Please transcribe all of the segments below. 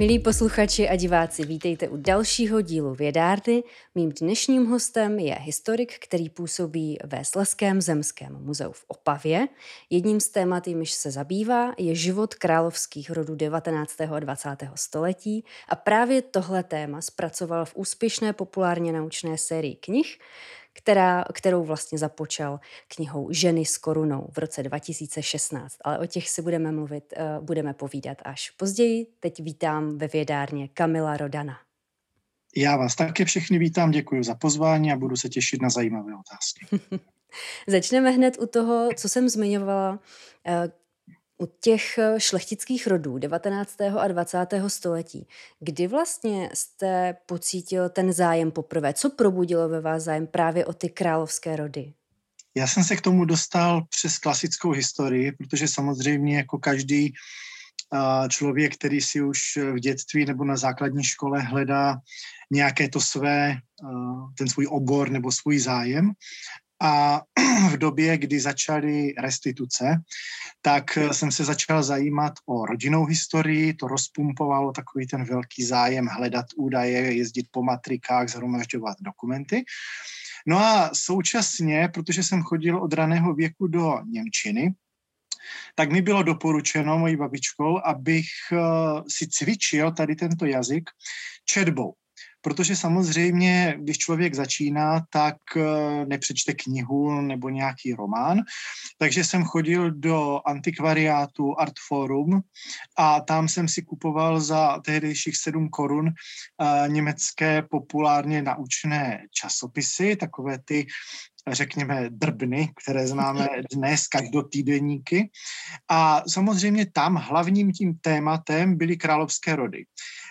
Milí posluchači a diváci, vítejte u dalšího dílu Vědárny. Mým dnešním hostem je historik, který působí ve Sleském zemském muzeu v Opavě. Jedním z témat, jimž se zabývá, je život královských rodů 19. a 20. století a právě tohle téma zpracoval v úspěšné populárně naučné sérii knih, která, kterou vlastně započal knihou Ženy s korunou v roce 2016. Ale o těch si budeme mluvit, uh, budeme povídat až později. Teď vítám ve vědárně Kamila Rodana. Já vás také všechny vítám, děkuji za pozvání a budu se těšit na zajímavé otázky. Začneme hned u toho, co jsem zmiňovala. Eh, u těch eh, šlechtických rodů 19. a 20. století, kdy vlastně jste pocítil ten zájem poprvé? Co probudilo ve vás zájem právě o ty královské rody? Já jsem se k tomu dostal přes klasickou historii, protože samozřejmě jako každý člověk, který si už v dětství nebo na základní škole hledá nějaké to své, ten svůj obor nebo svůj zájem, a v době, kdy začaly restituce, tak jsem se začal zajímat o rodinnou historii, to rozpumpovalo takový ten velký zájem hledat údaje, jezdit po matrikách, zhromažďovat dokumenty. No a současně, protože jsem chodil od raného věku do Němčiny, tak mi bylo doporučeno mojí babičkou, abych eh, si cvičil tady tento jazyk četbou protože samozřejmě, když člověk začíná, tak eh, nepřečte knihu nebo nějaký román. Takže jsem chodil do antikvariátu Art Forum a tam jsem si kupoval za tehdejších 7 korun eh, německé populárně naučné časopisy, takové ty řekněme, drbny, které známe dnes, každotýdenníky. A samozřejmě tam hlavním tím tématem byly královské rody.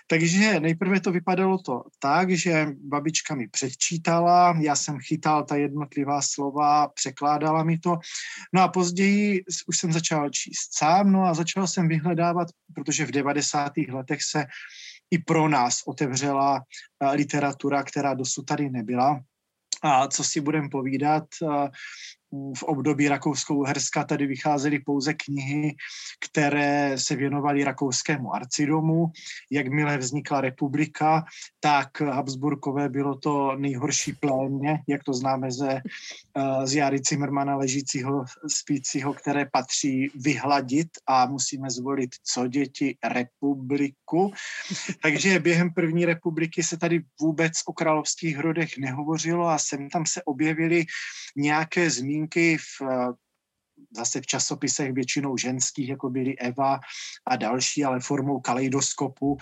Takže nejprve to vypadalo to tak, že babička mi předčítala, já jsem chytal ta jednotlivá slova, překládala mi to. No a později už jsem začal číst sám, no a začal jsem vyhledávat, protože v 90. letech se i pro nás otevřela eh, literatura, která dosud tady nebyla. A co si budeme povídat, eh, v období Rakousko-Uherska tady vycházely pouze knihy, které se věnovaly rakouskému arcidomu. Jakmile vznikla republika, tak Habsburkové bylo to nejhorší plémě, jak to známe ze, eh, z Jary Zimmermana ležícího, spícího, které patří vyhladit a musíme zvolit co děti republiku. Takže během první republiky se tady vůbec o královských rodech nehovořilo a sem tam se objevily nějaké zmínky v eh, zase v časopisech většinou ženských, jako byly Eva a další, ale formou kaleidoskopu.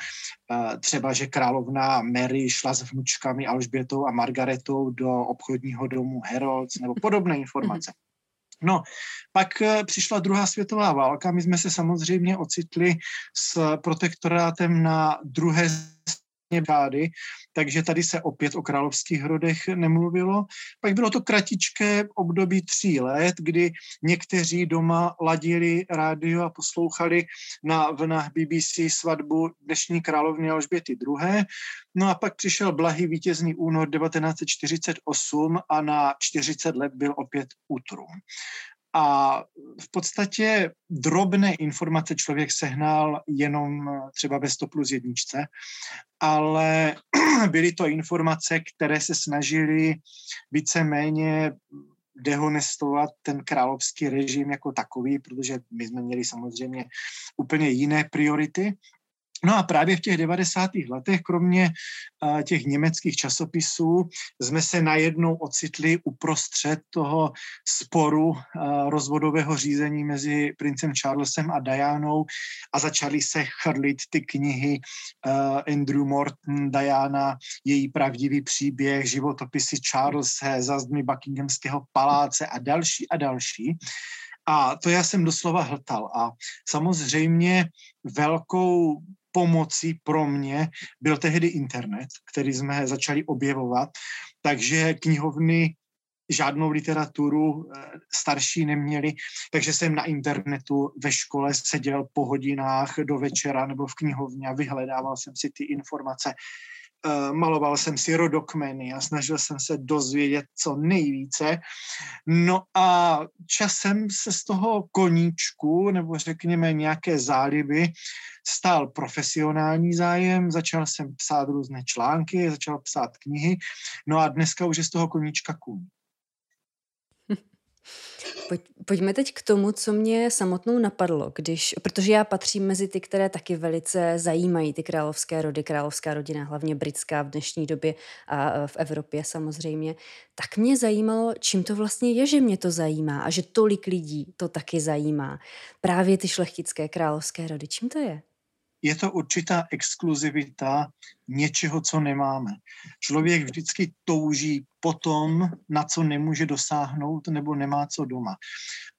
Eh, třeba, že královna Mary šla s vnučkami Alžbětou a Margaretou do obchodního domu Herolds nebo podobné informace. No, pak eh, přišla druhá světová válka, my jsme se samozřejmě ocitli s protektorátem na druhé vlády, takže tady se opět o královských rodech nemluvilo. Pak bylo to kratičké období tří let, kdy někteří doma ladili rádio a poslouchali na vlnách BBC svatbu dnešní královny Alžběty II. No a pak přišel blahý vítězný únor 1948 a na 40 let byl opět útrum. A v podstatě drobné informace člověk sehnal jenom třeba ve 100 plus jedničce, ale byly to informace, které se snažily víceméně dehonestovat ten královský režim jako takový, protože my jsme měli samozřejmě úplně jiné priority No a právě v těch 90. letech, kromě uh, těch německých časopisů, jsme se najednou ocitli uprostřed toho sporu uh, rozvodového řízení mezi princem Charlesem a Dianou a začaly se chrlit ty knihy uh, Andrew Morton, Diana, její pravdivý příběh, životopisy Charlesa za zdmi Buckinghamského paláce a další a další. A to já jsem doslova hltal. A samozřejmě velkou pomocí pro mě byl tehdy internet, který jsme začali objevovat, takže knihovny žádnou literaturu eh, starší neměli, takže jsem na internetu ve škole seděl po hodinách do večera nebo v knihovně a vyhledával jsem si ty informace. Eh, maloval jsem si rodokmeny a snažil jsem se dozvědět co nejvíce. No a časem se z toho koníčku, nebo řekněme nějaké záliby, stal profesionální zájem, začal jsem psát různé články, začal psát knihy, no a dneska už je z toho koníčka kůň. Pojď, pojďme teď k tomu, co mě samotnou napadlo, když, protože já patřím mezi ty, které taky velice zajímají ty královské rody, královská rodina, hlavně britská v dnešní době a v Evropě samozřejmě, tak mě zajímalo, čím to vlastně je, že mě to zajímá a že tolik lidí to taky zajímá. Právě ty šlechtické královské rody, čím to je? Je to určitá exkluzivita něčeho, co nemáme. Člověk vždycky touží po tom, na co nemůže dosáhnout nebo nemá co doma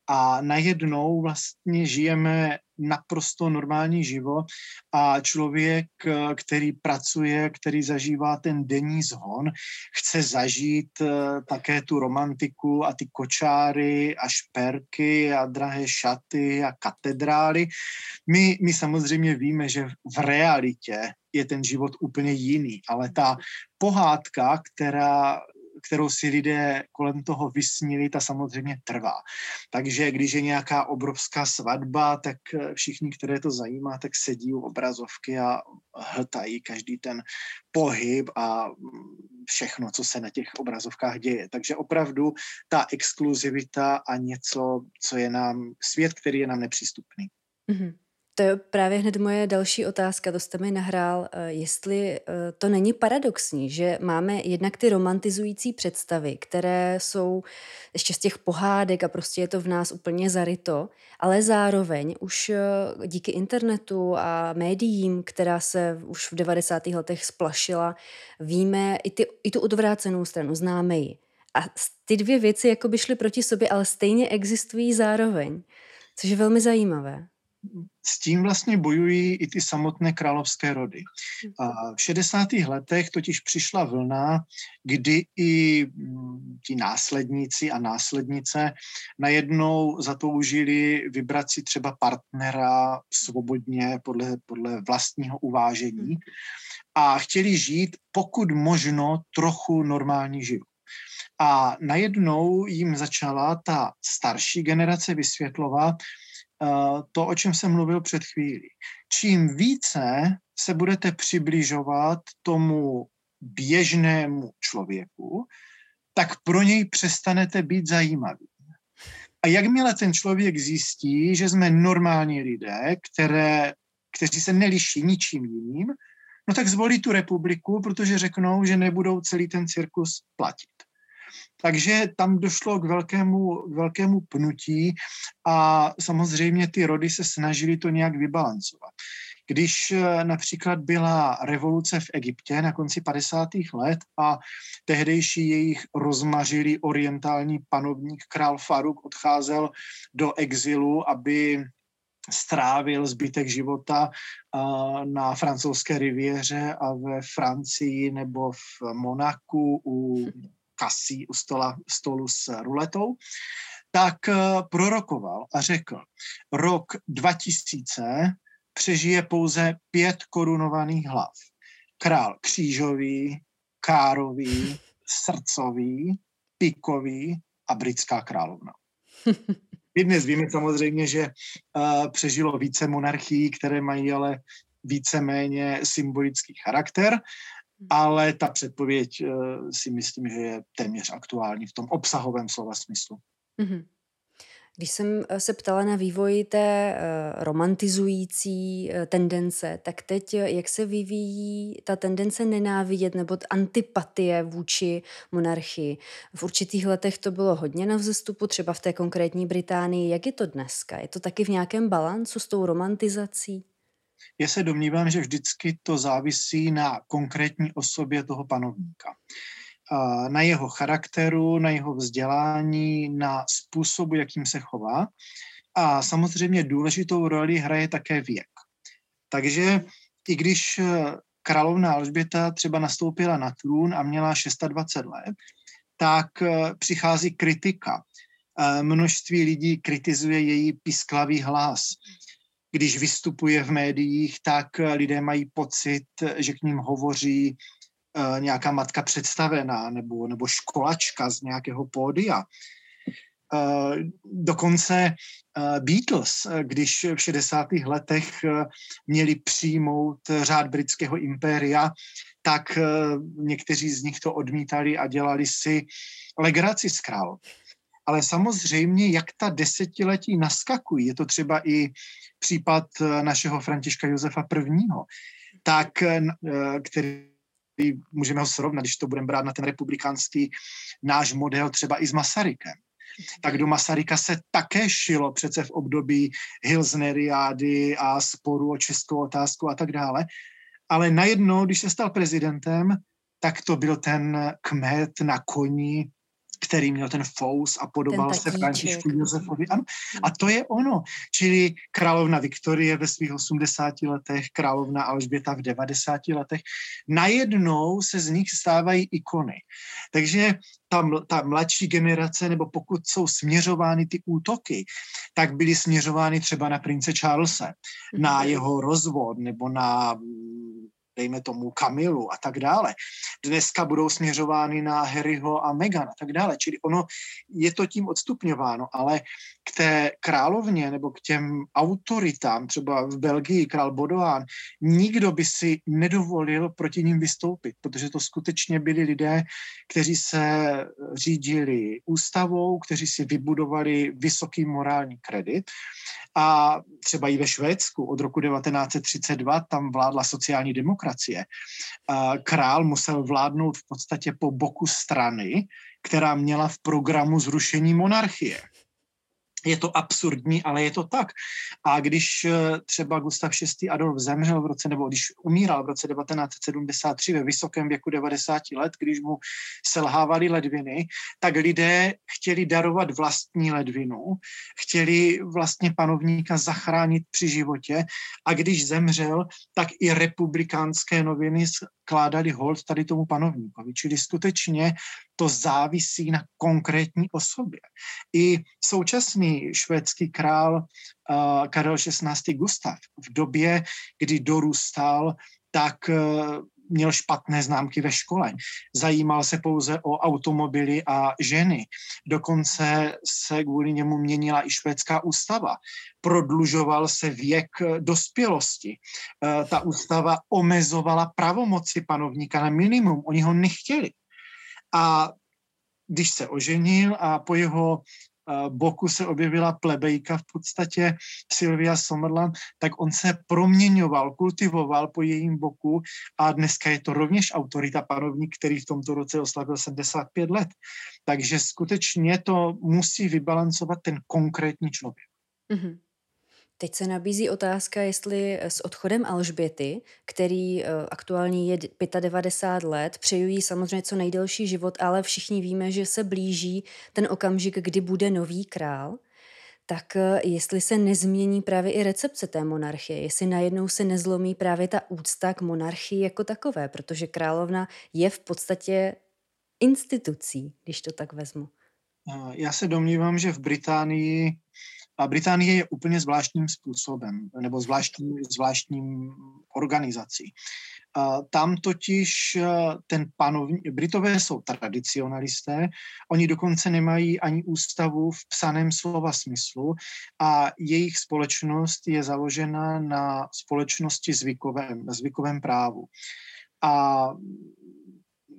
a najednou vlastně žijeme naprosto normální život a člověk, který pracuje, který zažívá ten denní zhon, chce zažít eh, také tu romantiku a ty kočáry a šperky a drahé šaty a katedrály. My, my samozřejmě víme, že v realitě je ten život úplně jiný, ale ta pohádka, která kterou si lidé kolem toho vysnili, ta samozřejmě trvá. Takže když je nějaká obrovská svatba, tak eh, všichni, které to zajímá, tak sedí u obrazovky a hltají každý ten pohyb a mm, všechno, co se na těch obrazovkách děje. Takže opravdu ta exkluzivita a něco, co je nám, svět, který je nám nepřístupný. Mm-hmm. To je právě hned moje další otázka, to jste mi nahrál, eh, jestli eh, to není paradoxní, že máme jednak ty romantizující představy, které jsou ještě z těch pohádek a prostě je to v nás úplně zaryto, ale zároveň už eh, díky internetu a médiím, která se už v 90. letech splašila, víme i, ty, i tu odvrácenou stranu, známe ji. A ty dvě věci jako by šly proti sobě, ale stejně existují zároveň, což je velmi zajímavé s tím vlastně bojují i ty samotné královské rody. A v 60. letech totiž přišla vlna, kdy i mm, ti následníci a následnice najednou zatoužili vybrat si třeba partnera svobodně podle, podle vlastního uvážení a chtěli žít pokud možno trochu normální život. A najednou jim začala ta starší generace vysvětlovat, to, o čem jsem mluvil před chvílí. Čím více se budete přibližovat tomu běžnému člověku, tak pro něj přestanete být zajímavý. A jakmile ten člověk zjistí, že jsme normální lidé, které, kteří se neliší ničím jiným, no tak zvolí tu republiku, protože řeknou, že nebudou celý ten cirkus platit. Takže tam došlo k velkému, k velkému pnutí a samozřejmě ty rody se snažili to nějak vybalancovat. Když eh, například byla revoluce v Egyptě na konci 50. let a tehdejší jejich rozmařilý orientální panovník král Faruk odcházel do exilu, aby strávil zbytek života eh, na francouzské riviéře a ve Francii nebo v Monaku u kasí u stola, stolu s ruletou, tak eh, prorokoval a řekl, rok 2000 přežije pouze pět korunovaných hlav. Král křížový, kárový, srdcový, pikový a britská královna. My dnes víme samozřejmě, že uh, přežilo více monarchií, které mají ale víceméně symbolický charakter. Ale ta předpověď eh, si myslím, že je téměř aktuální v tom obsahovém slova smyslu. Mm-hmm. Když jsem eh, se ptala na vývoj té uh, romantizující tendence, tak teď jak se vyvíjí ta tendence nenávidět nebo antipatie vůči monarchii? V určitých letech to bylo hodně na vzestupu, třeba v té konkrétní Británii. Jak je to dneska? Je to taky v nějakém balancu s tou romantizací? Já se domnívám, že vždycky to závisí na konkrétní osobě toho panovníka. Na jeho charakteru, na jeho vzdělání, na způsobu, jakým se chová. A samozřejmě důležitou roli hraje také věk. Takže i když eh, královna Alžběta třeba nastoupila na trůn a měla 26 let, tak přichází kritika. Množství lidí kritizuje její pisklavý hlas. Když vystupuje v médiích, tak lidé mají pocit, že k ním hovoří nějaká matka představená nebo, nebo školačka z nějakého pódia. Uh, dokonce Beatles, když v 60. letech měli přijmout řád britského impéria, tak někteří z nich to odmítali a dělali si legraci z král. Ale samozřejmě, jak ta desetiletí naskakují, je to třeba i případ našeho Františka Josefa I., tak, který můžeme ho srovnat, když to budeme brát na ten republikánský náš model třeba i s Masarykem tak do Masaryka se také šilo přece v období Hilsneriády a sporu o českou otázku a tak dále. Ale najednou, když se stal prezidentem, tak to byl ten kmet na koni, který měl ten fous a podobal se Františku Josefovi. Ano. A to je ono. Čili královna Viktorie ve svých 80 letech, královna Alžběta v 90 letech. Najednou se z nich stávají ikony. Takže ta, ta mladší generace, nebo pokud jsou směřovány ty útoky, tak byly směřovány třeba na prince Charlesa, na mhm. jeho rozvod, nebo na dejme tomu Kamilu a tak dále. Dneska budou směřovány na Harryho a Meghan a tak dále. Čili ono je to tím odstupňováno, ale k té královně nebo k těm autoritám, třeba v Belgii král Bodoán, nikdo by si nedovolil proti ním vystoupit, protože to skutečně byli lidé, kteří se řídili ústavou, kteří si vybudovali vysoký morální kredit a třeba i ve Švédsku od roku 1932 tam vládla sociální demokracie. Král musel vládnout v podstatě po boku strany, která měla v programu zrušení monarchie je to absurdní, ale je to tak. A když eh, třeba Gustav VI. Adolf zemřel v roce, nebo když umíral v roce 1973 ve vysokém věku 90 let, když mu selhávaly ledviny, tak lidé chtěli darovat vlastní ledvinu, chtěli vlastně panovníka zachránit při životě a když zemřel, tak i republikánské noviny kládali hold tady tomu panovníkovi. Čili skutečně to závisí na konkrétní osobě. I současný švédský král uh, Karel XVI. Gustav v době, kdy dorůstal, tak uh, měl špatné známky ve škole. Zajímal se pouze o automobily a ženy. Dokonce se kvůli němu měnila i švédská ústava. Prodlužoval se věk dospělosti. Ta ústava omezovala pravomoci panovníka na minimum. Oni ho nechtěli. A když se oženil a po jeho eh, boku se objevila plebejka v podstatě Sylvia Sommerland, tak on se proměňoval, kultivoval po jejím boku a dneska je to rovněž autorita panovník, který v tomto roce oslavil 75 let. Takže skutečně to musí vybalancovat ten konkrétní člověk. Mm-hmm. Teď se nabízí otázka, jestli s odchodem Alžběty, který eh, aktuálně je 95 let, přeju jí samozřejmě co nejdelší život, ale všichni víme, že se blíží ten okamžik, kdy bude nový král, tak eh, jestli se nezmění právě i recepce té monarchie, jestli najednou se nezlomí právě ta úcta k monarchii jako takové, protože královna je v podstatě institucí, když to tak vezmu. Eh, já se domnívám, že v Británii a Británie je úplně zvláštním způsobem, nebo zvláštním, zvláštním organizací. Tam totiž ten panovní, Britové jsou tradicionalisté, oni dokonce nemají ani ústavu v psaném slova smyslu a jejich společnost je založena na společnosti zvykovém, zvykovém právu. A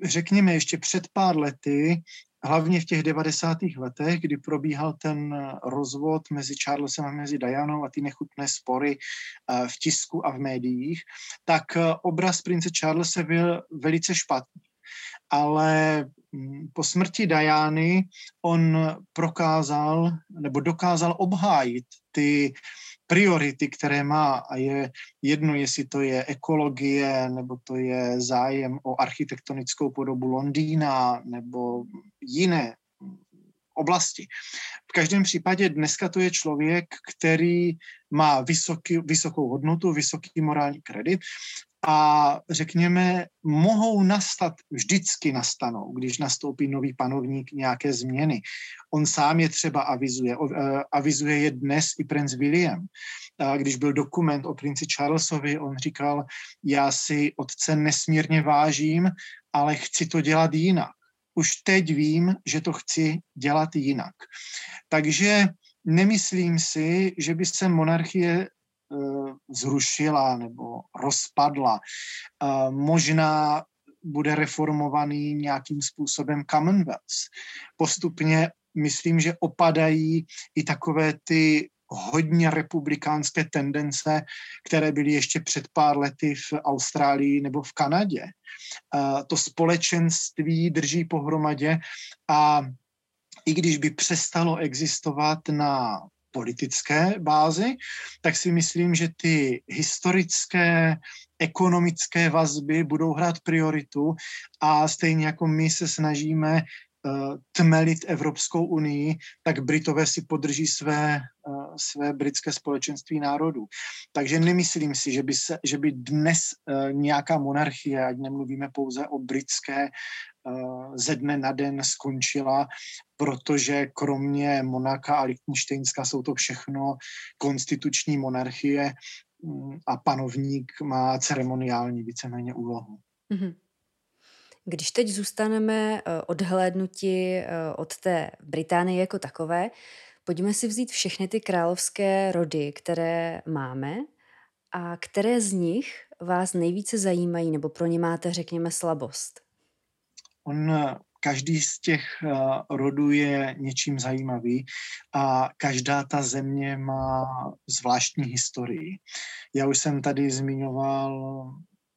řekněme, ještě před pár lety hlavně v těch 90. letech, kdy probíhal ten rozvod mezi Charlesem a mezi Dianou a ty nechutné spory eh, v tisku a v médiích, tak eh, obraz prince Charlesa byl velice špatný. Ale mm, po smrti Diany on prokázal nebo dokázal obhájit ty priority, které má a je jedno, jestli to je ekologie, nebo to je zájem o architektonickou podobu Londýna, nebo jiné oblasti. V každém případě dneska to je člověk, který má vysoký, vysokou hodnotu, vysoký morální kredit a řekněme, mohou nastat, vždycky nastanou, když nastoupí nový panovník nějaké změny. On sám je třeba avizuje. Eh, avizuje je dnes i princ William. Když byl dokument o princi Charlesovi, on říkal, já si otce nesmírně vážím, ale chci to dělat jinak. Už teď vím, že to chci dělat jinak. Takže nemyslím si, že by se monarchie zrušila nebo rozpadla. Eh, možná bude reformovaný nějakým způsobem Commonwealth. Postupně myslím, že opadají i takové ty hodně republikánské tendence, které byly ještě před pár lety v Austrálii nebo v Kanadě. Eh, to společenství drží pohromadě a i když by přestalo existovat na politické bázi, tak si myslím, že ty historické, ekonomické vazby budou hrát prioritu a stejně jako my se snažíme uh, tmelit Evropskou unii, tak Britové si podrží své, uh, své britské společenství národů. Takže nemyslím si, že by, se, že by dnes uh, nějaká monarchie, ať nemluvíme pouze o britské, ze dne na den skončila, protože kromě Monaka a Lichtensteinska jsou to všechno konstituční monarchie mm, a panovník má ceremoniální víceméně úlohu. Mm-hmm. Když teď zůstaneme eh, odhlédnuti eh, od té Británie jako takové, pojďme si vzít všechny ty královské rody, které máme a které z nich vás nejvíce zajímají nebo pro ně máte, řekněme, slabost? On každý z těch rodů je něčím zajímavý a každá ta země má zvláštní historii. Já už jsem tady zmiňoval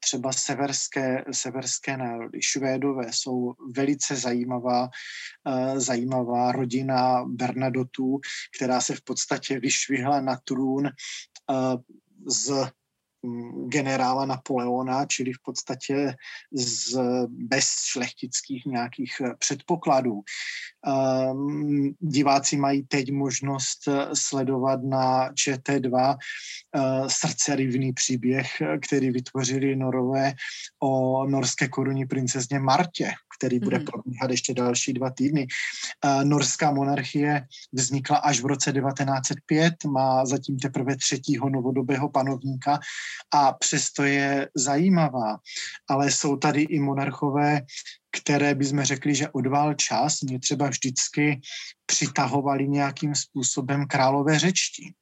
třeba severské, severské národy. Švédové jsou velice zajímavá, zajímavá rodina Bernadotů, která se v podstatě vyšvihla na trůn z generála Napoleona, čili v podstatě z, bez šlechtických nějakých eh, předpokladů. Um, diváci mají teď možnost eh, sledovat na ČT2 uh, eh, srdcerivný příběh, který vytvořili Norové o norské korunní princezně Martě, který bude mm. probíhat ještě další dva týdny. Norská monarchie vznikla až v roce 1905, má zatím teprve třetího novodobého panovníka a přesto je zajímavá. Ale jsou tady i monarchové, které bychom řekli, že odval čas, mě třeba vždycky přitahovali nějakým způsobem králové řečtí.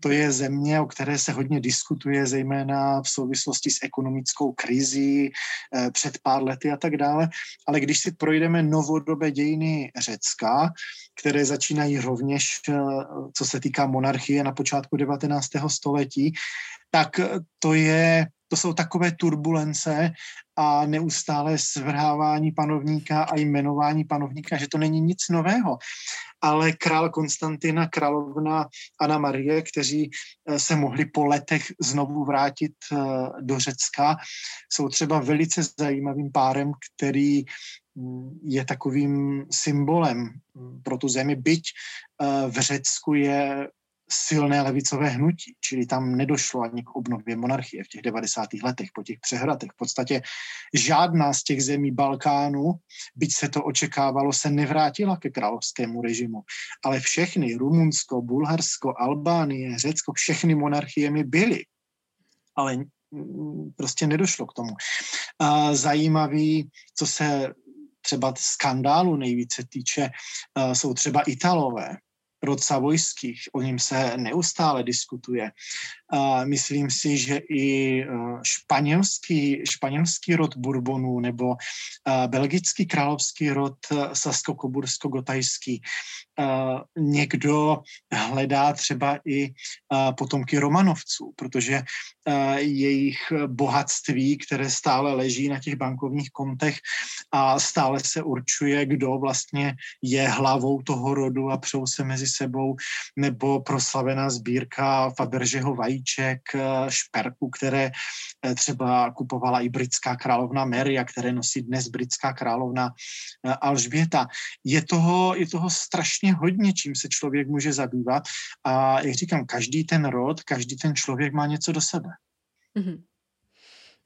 To je země, o které se hodně diskutuje, zejména v souvislosti s ekonomickou krizí eh, před pár lety a tak dále. Ale když si projdeme novodobé dějiny Řecka, které začínají rovněž, eh, co se týká monarchie na počátku 19. století, tak to je to jsou takové turbulence a neustále svrhávání panovníka a jmenování panovníka, že to není nic nového. Ale král Konstantina, královna Anna Marie, kteří eh, se mohli po letech znovu vrátit eh, do Řecka, jsou třeba velice zajímavým párem, který mm, je takovým symbolem pro tu zemi, byť eh, v Řecku je silné levicové hnutí, čili tam nedošlo ani k obnově monarchie v těch 90. letech, po těch přehratech. V podstatě žádná z těch zemí Balkánu, byť se to očekávalo, se nevrátila ke královskému režimu. Ale všechny, Rumunsko, Bulharsko, Albánie, Řecko, všechny monarchiemi byly. Ale prostě nedošlo k tomu. A zajímavý, co se třeba skandálu nejvíce týče, jsou třeba Italové, rod Savojských, o ním se neustále diskutuje. Myslím si, že i e, španělský, španělský rod Bourbonů nebo e, belgický královský rod e, Sasko-Kobursko-Gotajský někdo hledá třeba i potomky Romanovců, protože jejich bohatství, které stále leží na těch bankovních kontech a stále se určuje, kdo vlastně je hlavou toho rodu a přou se mezi sebou, nebo proslavená sbírka Fabergeho vajíček, šperku, které eh, třeba kupovala i britská královna Mary a které nosí dnes britská královna eh, Alžběta. Je toho, je toho strašně hodně, čím se člověk může zabývat a jak říkám, každý ten rod, každý ten člověk má něco do sebe. Mm-hmm.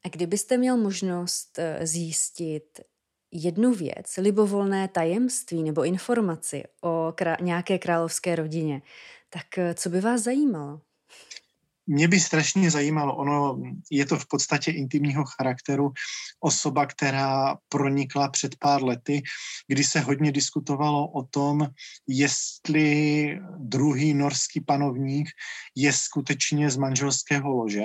A kdybyste měl možnost eh, zjistit jednu věc, libovolné tajemství nebo informaci o krá- nějaké královské rodině, tak co by vás zajímalo? Mě by strašně zajímalo, ono je to v podstatě intimního charakteru, osoba, která pronikla před pár lety, kdy se hodně diskutovalo o tom, jestli druhý norský panovník je skutečně z manželského lože.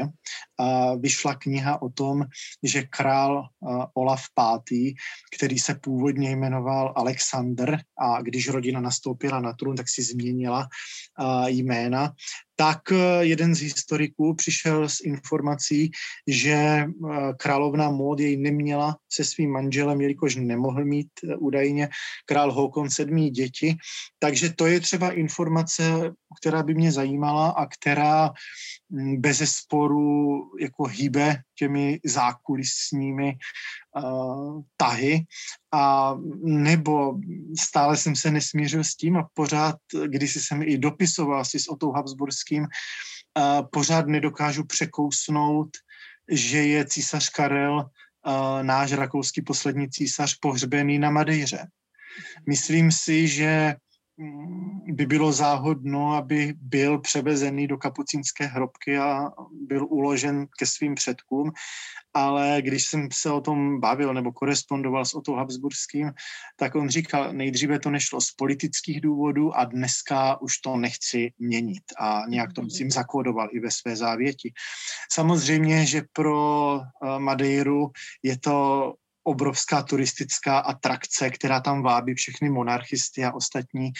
A vyšla kniha o tom, že král Olaf V., který se původně jmenoval Alexander a když rodina nastoupila na trůn, tak si změnila jména tak eh, jeden z historiků přišel s informací, že eh, královna Mód jej neměla se svým manželem, jelikož nemohl mít eh, údajně král Håkon sedmý děti. Takže to je třeba informace, která by mě zajímala a která bez sporu jako hýbe těmi zákulisními uh, tahy a nebo stále jsem se nesmířil s tím a pořád, když jsem i dopisoval si s Otou Habsburským, uh, pořád nedokážu překousnout, že je císař Karel, uh, náš rakouský poslední císař, pohřbený na Madejře. Myslím si, že Mm, by bylo záhodno, aby byl převezený do kapucínské hrobky a byl uložen ke svým předkům, ale když jsem se o tom bavil nebo korespondoval s Otto Habsburským, tak on říkal, nejdříve to nešlo z politických důvodů a dneska už to nechci měnit a nějak to myslím zakódoval i ve své závěti. Samozřejmě, že pro eh, Madeiru je to obrovská turistická atrakce, která tam vábí všechny monarchisty a ostatní,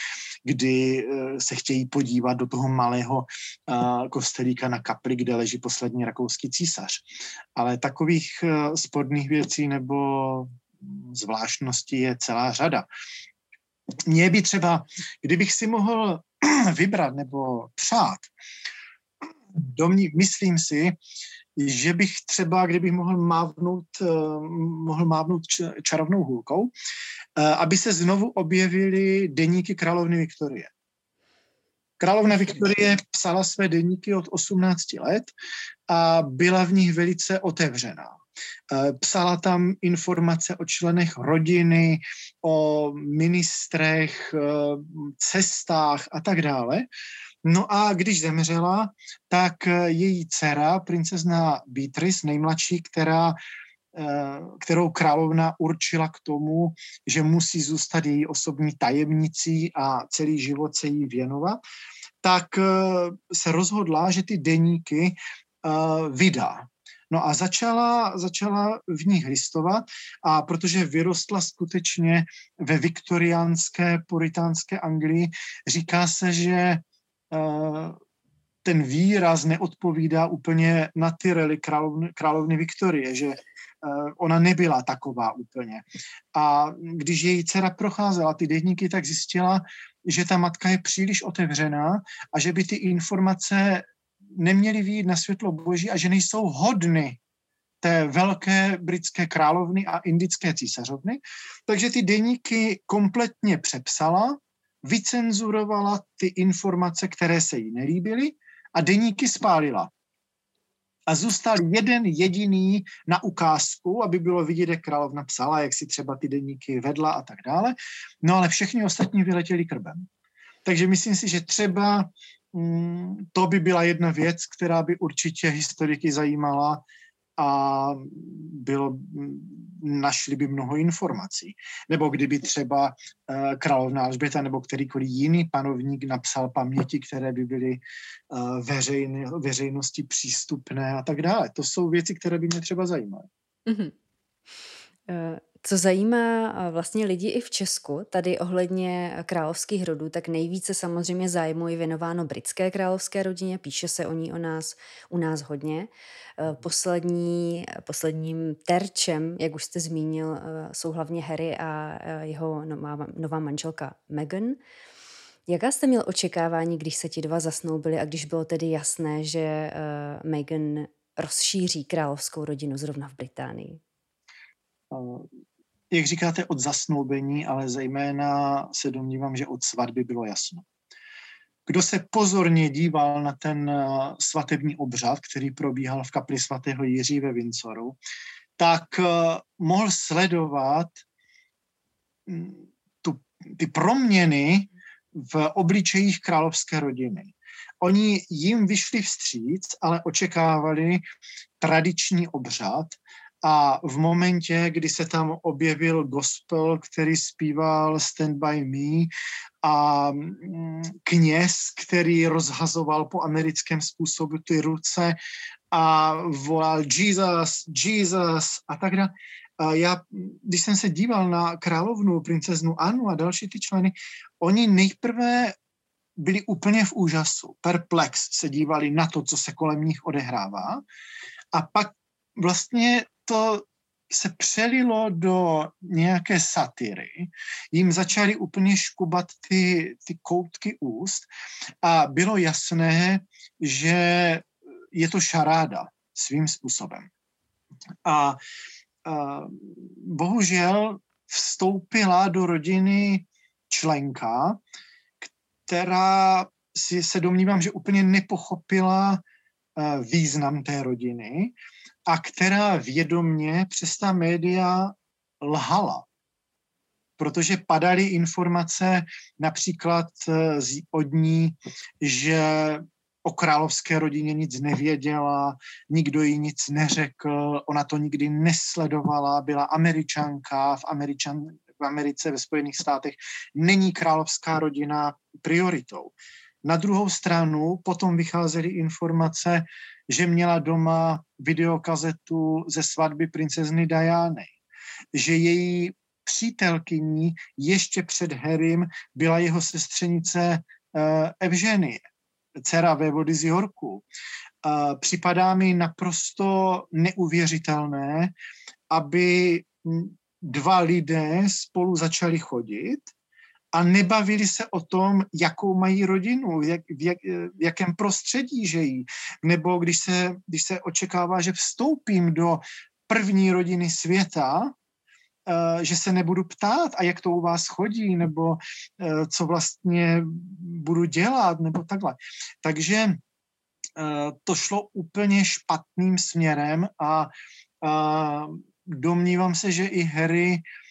kdy eh, se chtějí podívat do toho malého eh, kostelíka na kapli, kde leží poslední rakouský císař. Ale takových eh, sporných věcí nebo zvláštností je celá řada. Mě by třeba, kdybych si mohl vybrat nebo přát, domní, myslím si, že bych třeba, kdybych mohl mávnout, eh, mohl mávnout čarovnou hůlkou, eh, aby se znovu objevily deníky královny Viktorie. Královna Viktorie psala své deníky od 18 let a byla v nich velice otevřená. Eh, psala tam informace o členech rodiny, o ministrech, cestách a tak dále. No a když zemřela, tak eh, její dcera, princezna Beatrice, nejmladší, která eh, kterou královna určila k tomu, že musí zůstat její osobní tajemnicí a celý život se jí věnovat, tak eh, se rozhodla, že ty deníky vydá. No a začala, začala v nich listovat a protože vyrostla skutečně ve viktoriánské, puritánské Anglii, říká se, že ten výraz neodpovídá úplně na Tyrely královny, královny Viktorie, že eh, ona nebyla taková úplně. A když její dcera procházela ty denníky, tak zjistila, že ta matka je příliš otevřená a že by ty informace neměly výjít na světlo boží a že nejsou hodny té velké britské královny a indické císařovny. Takže ty deníky kompletně přepsala vycenzurovala ty informace, které se jí nelíbily a deníky spálila. A zůstal jeden jediný na ukázku, aby bylo vidět, jak královna psala, jak si třeba ty deníky vedla a tak dále. No ale všechny ostatní vyletěli krbem. Takže myslím si, že třeba mm, to by byla jedna věc, která by určitě historiky zajímala, a bylo, našli by mnoho informací. Nebo kdyby třeba uh, královna Alžběta nebo kterýkoliv jiný panovník napsal paměti, které by byly uh, veřejné, veřejnosti přístupné a tak dále. To jsou věci, které by mě třeba zajímaly. Mm-hmm. Co zajímá vlastně lidi i v Česku, tady ohledně královských rodů, tak nejvíce samozřejmě zájmu je věnováno britské královské rodině, píše se o ní o nás, u nás hodně. E, poslední, posledním terčem, jak už jste zmínil, e, jsou hlavně Harry a jeho nová, nová manželka Meghan. Jaká jste měl očekávání, když se ti dva zasnoubili a když bylo tedy jasné, že Meghan rozšíří královskou rodinu zrovna v Británii? Jak říkáte, od zasnoubení, ale zejména se domnívám, že od svatby bylo jasno. kdo se pozorně díval na ten svatební obřad, který probíhal v kapli svatého Jiří ve Windsoru, tak mohl sledovat mm, tu, ty proměny v obličejích královské rodiny. Oni jim vyšli vstříc, ale očekávali tradiční obřad a v momentě, kdy se tam objevil gospel, který zpíval Stand By Me a mm, kněz, který rozhazoval po americkém způsobu ty ruce a volal Jesus, Jesus a tak dále. Já, když jsem se díval na královnu, princeznu Anu a další ty členy, oni nejprve byli úplně v úžasu, perplex se dívali na to, co se kolem nich odehrává a pak vlastně to se přelilo do nějaké satyry, jim začaly úplně škubat ty, ty koutky úst a bylo jasné, že je to šaráda svým způsobem. A, a bohužel vstoupila do rodiny členka, která si se domnívám, že úplně nepochopila význam té rodiny a která vědomně přes ta média lhala. Protože padaly informace například eh, od ní, že o královské rodině nic nevěděla, nikdo jí nic neřekl, ona to nikdy nesledovala, byla američanka, v, Američan, v Americe, ve Spojených státech není královská rodina prioritou. Na druhou stranu potom vycházely informace, že měla doma videokazetu ze svatby princezny Diany, že její přítelkyní ještě před Harrym byla jeho sestřenice uh, Evženie, dcera vévody z Yorku. Uh, připadá mi naprosto neuvěřitelné, aby dva lidé spolu začali chodit a nebavili se o tom, jakou mají rodinu, jak, v, jak, v jakém prostředí žijí. Nebo když se, když se očekává, že vstoupím do první rodiny světa, uh, že se nebudu ptát, a jak to u vás chodí, nebo uh, co vlastně budu dělat, nebo takhle. Takže uh, to šlo úplně špatným směrem a domnívám se, že i Harry Mm,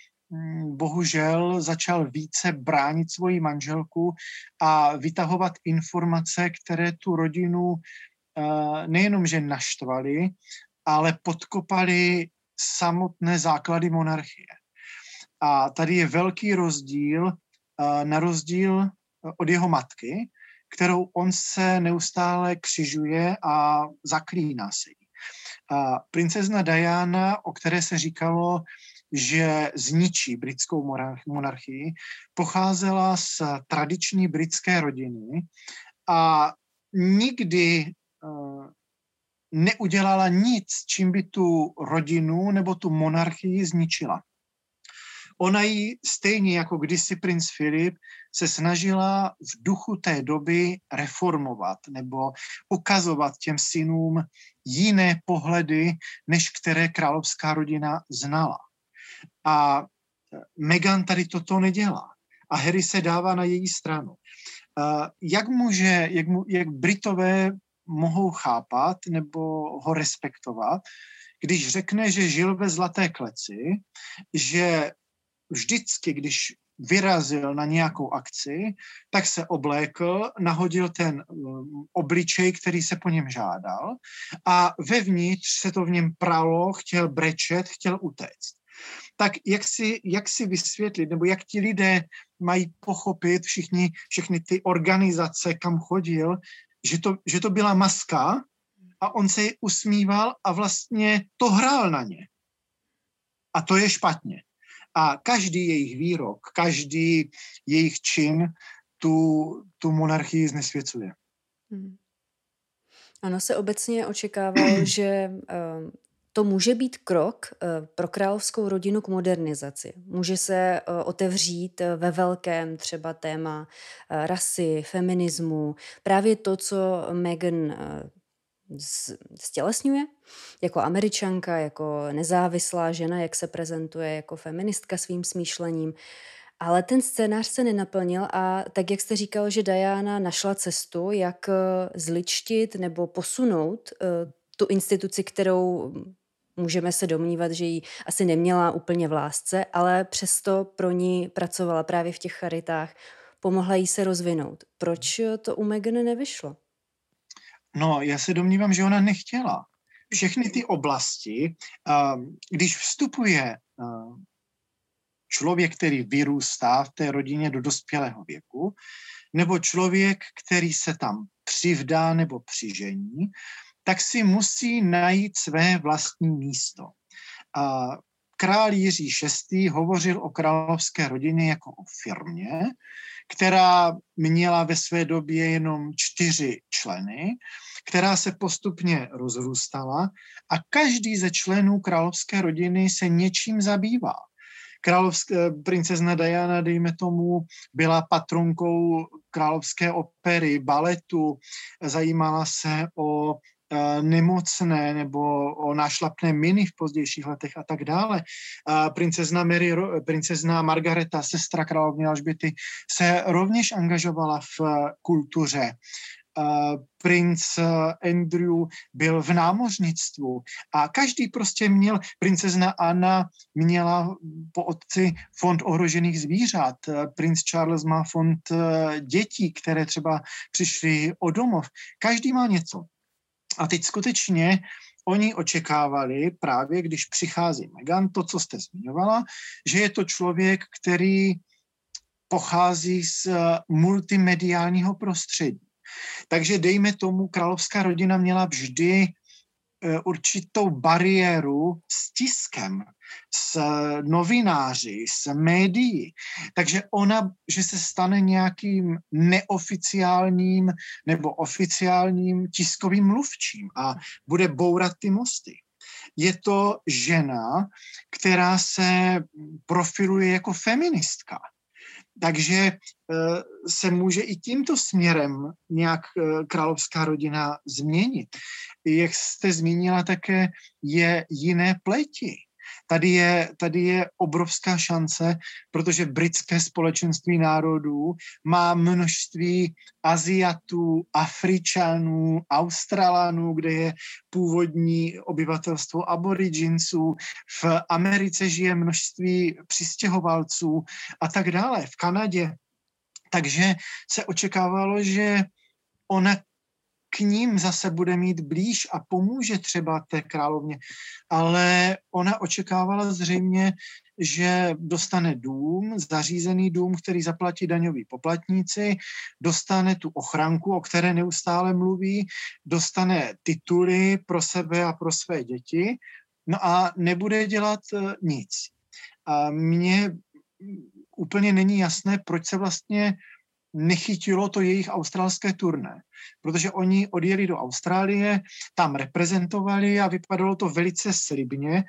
bohužel začal více bránit svoji manželku a vytahovat informace, které tu rodinu eh, nejenom, že naštvali, ale podkopali samotné základy monarchie. A tady je velký rozdíl eh, na rozdíl eh, od jeho matky, kterou on se neustále křižuje a zaklíná se jí. A princezna Diana, o které se říkalo, že zničí britskou monarchii, pocházela z tradiční britské rodiny a nikdy uh, neudělala nic, čím by tu rodinu nebo tu monarchii zničila. Ona ji stejně jako kdysi princ Filip se snažila v duchu té doby reformovat nebo ukazovat těm synům jiné pohledy, než které královská rodina znala. A Meghan tady toto nedělá. A Harry se dává na její stranu. Jak může, jak, mu, jak Britové mohou chápat nebo ho respektovat, když řekne, že žil ve zlaté kleci, že vždycky, když vyrazil na nějakou akci, tak se oblékl, nahodil ten um, obličej, který se po něm žádal a vevnitř se to v něm pralo, chtěl brečet, chtěl utéct tak jak si, jak si vysvětlit, nebo jak ti lidé mají pochopit všichni, všechny ty organizace, kam chodil, že to, že to byla maska a on se usmíval a vlastně to hrál na ně. A to je špatně. A každý jejich výrok, každý jejich čin tu, tu monarchii znesvěcuje. Hmm. Ano, se obecně očekávalo, že to může být krok eh, pro královskou rodinu k modernizaci. Může se eh, otevřít eh, ve velkém třeba téma rasy, feminismu, právě to, co Meghan stělesňuje, jako američanka, jako nezávislá žena, jak se prezentuje jako feministka svým smýšlením. Ale ten scénář se nenaplnil a tak, jak jste říkal, že Diana našla cestu, jak zličtit nebo posunout tu instituci, kterou můžeme se domnívat, že ji asi neměla úplně v lásce, ale přesto pro ní pracovala právě v těch charitách, pomohla jí se rozvinout. Proč to u Megan nevyšlo? No, já se domnívám, že ona nechtěla. Všechny ty oblasti, když vstupuje člověk, který vyrůstá v té rodině do dospělého věku, nebo člověk, který se tam přivdá nebo přižení, tak si musí najít své vlastní místo. A král Jiří VI. hovořil o královské rodině jako o firmě, která měla ve své době jenom čtyři členy, která se postupně rozrůstala a každý ze členů královské rodiny se něčím zabývá. Královské, princezna Diana, dejme tomu, byla patronkou královské opery, baletu, zajímala se o Eh, nemocné nebo o nášlapné miny v pozdějších letech a tak dále. Princezna, Mary, princezna Margareta, sestra královny Alžběty, se rovněž angažovala v eh, kultuře. Princ eh, Andrew byl v námořnictvu a každý prostě měl, princezna Anna měla po otci fond ohrožených zvířat, princ Charles má fond dětí, které třeba přišly o domov. Každý má něco. A teď skutečně oni očekávali právě, když přichází Megan, to, co jste zmiňovala, že je to člověk, který pochází z multimediálního prostředí. Takže dejme tomu, královská rodina měla vždy Eh, určitou bariéru s tiskem, s novináři, s médií. Takže ona, že se stane nějakým neoficiálním nebo oficiálním tiskovým mluvčím a bude bourat ty mosty. Je to žena, která se profiluje jako feministka. Takže eh, se může i tímto směrem nějak eh, královská rodina změnit. Jak jste zmínila také, je jiné pleti. Tady je, tady je obrovská šance, protože britské společenství národů má množství Aziatů, Afričanů, Australanů, kde je původní obyvatelstvo aboriginců, v Americe žije množství přistěhovalců a tak dále, v Kanadě. Takže se očekávalo, že ona k ním zase bude mít blíž a pomůže třeba té královně. Ale ona očekávala zřejmě, že dostane dům, zařízený dům, který zaplatí daňoví poplatníci, dostane tu ochranku, o které neustále mluví, dostane tituly pro sebe a pro své děti, no a nebude dělat eh, nic. A mně úplně není jasné, proč se vlastně nechytilo to jejich australské turné, protože oni odjeli do Austrálie, tam reprezentovali a vypadalo to velice slibně.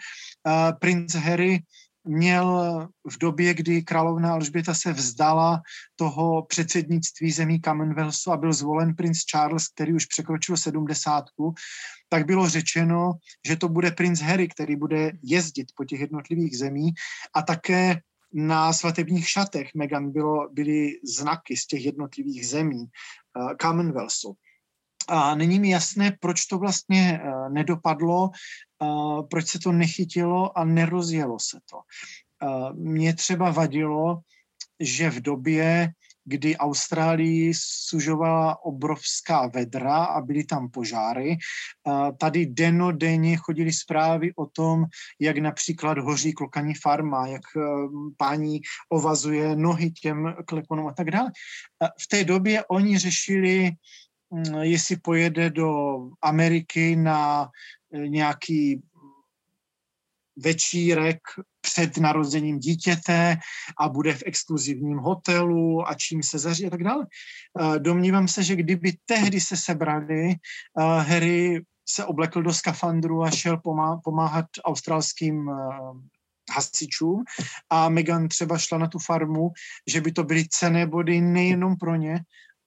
Prince Harry měl v době, kdy královna Alžběta se vzdala toho předsednictví zemí Commonwealthu a byl zvolen princ Charles, který už překročil sedmdesátku, tak bylo řečeno, že to bude princ Harry, který bude jezdit po těch jednotlivých zemí a také na svatebních šatech Meghan bylo, byly znaky z těch jednotlivých zemí uh, Commonwealthu. A není mi jasné, proč to vlastně uh, nedopadlo, uh, proč se to nechytilo a nerozjelo se to. Uh, mě třeba vadilo, že v době, kdy Austrálii sužovala obrovská vedra a byly tam požáry. Tady denodenně chodili zprávy o tom, jak například hoří klokaní farma, jak e, pání ovazuje nohy těm klekonům a tak dále. V té době oni řešili, mm, jestli pojede do Ameriky na e, nějaký večírek před narozením dítěte a bude v exkluzivním hotelu a čím se zaří a tak dále. Domnívám se, že kdyby tehdy se sebrali, Harry se oblekl do skafandru a šel pomáhat australským hasičům a Megan třeba šla na tu farmu, že by to byly cené body nejenom pro ně,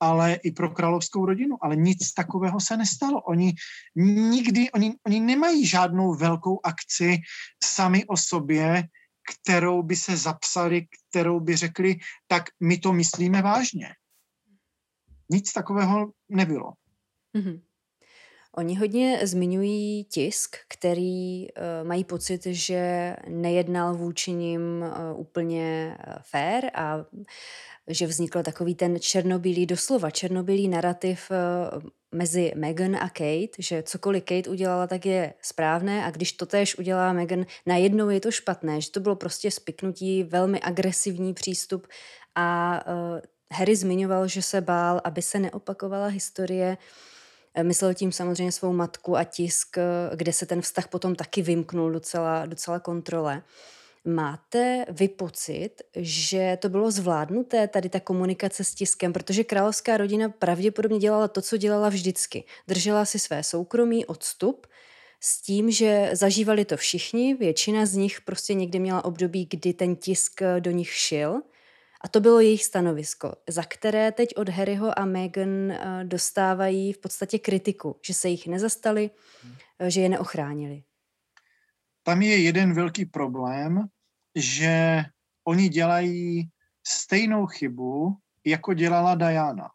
ale i pro královskou rodinu. Ale nic takového se nestalo. Oni nikdy, oni, oni nemají žádnou velkou akci sami o sobě, kterou by se zapsali, kterou by řekli, tak my to myslíme vážně. Nic takového nebylo. Mm-hmm. Oni hodně zmiňují tisk, který uh, mají pocit, že nejednal vůči nim uh, úplně uh, fair a že vznikl takový ten černobílý, doslova černobílý narrativ uh, mezi Meghan a Kate, že cokoliv Kate udělala, tak je správné a když to též udělá Meghan, najednou je to špatné, že to bylo prostě spiknutí, velmi agresivní přístup a uh, Harry zmiňoval, že se bál, aby se neopakovala historie. Eh, myslel tím samozřejmě svou matku a tisk, eh, kde se ten vztah potom taky vymknul docela, docela kontrole. Máte vy pocit, že to bylo zvládnuté, tady ta komunikace s tiskem, protože královská rodina pravděpodobně dělala to, co dělala vždycky. Držela si své soukromí, odstup, s tím, že zažívali to všichni, většina z nich prostě někdy měla období, kdy ten tisk do nich šil a to bylo jejich stanovisko, za které teď od Harryho a Meghan eh, dostávají v podstatě kritiku, že se jich nezastali, hmm. že je neochránili. Tam je jeden velký problém, že oni dělají stejnou chybu, jako dělala Diana.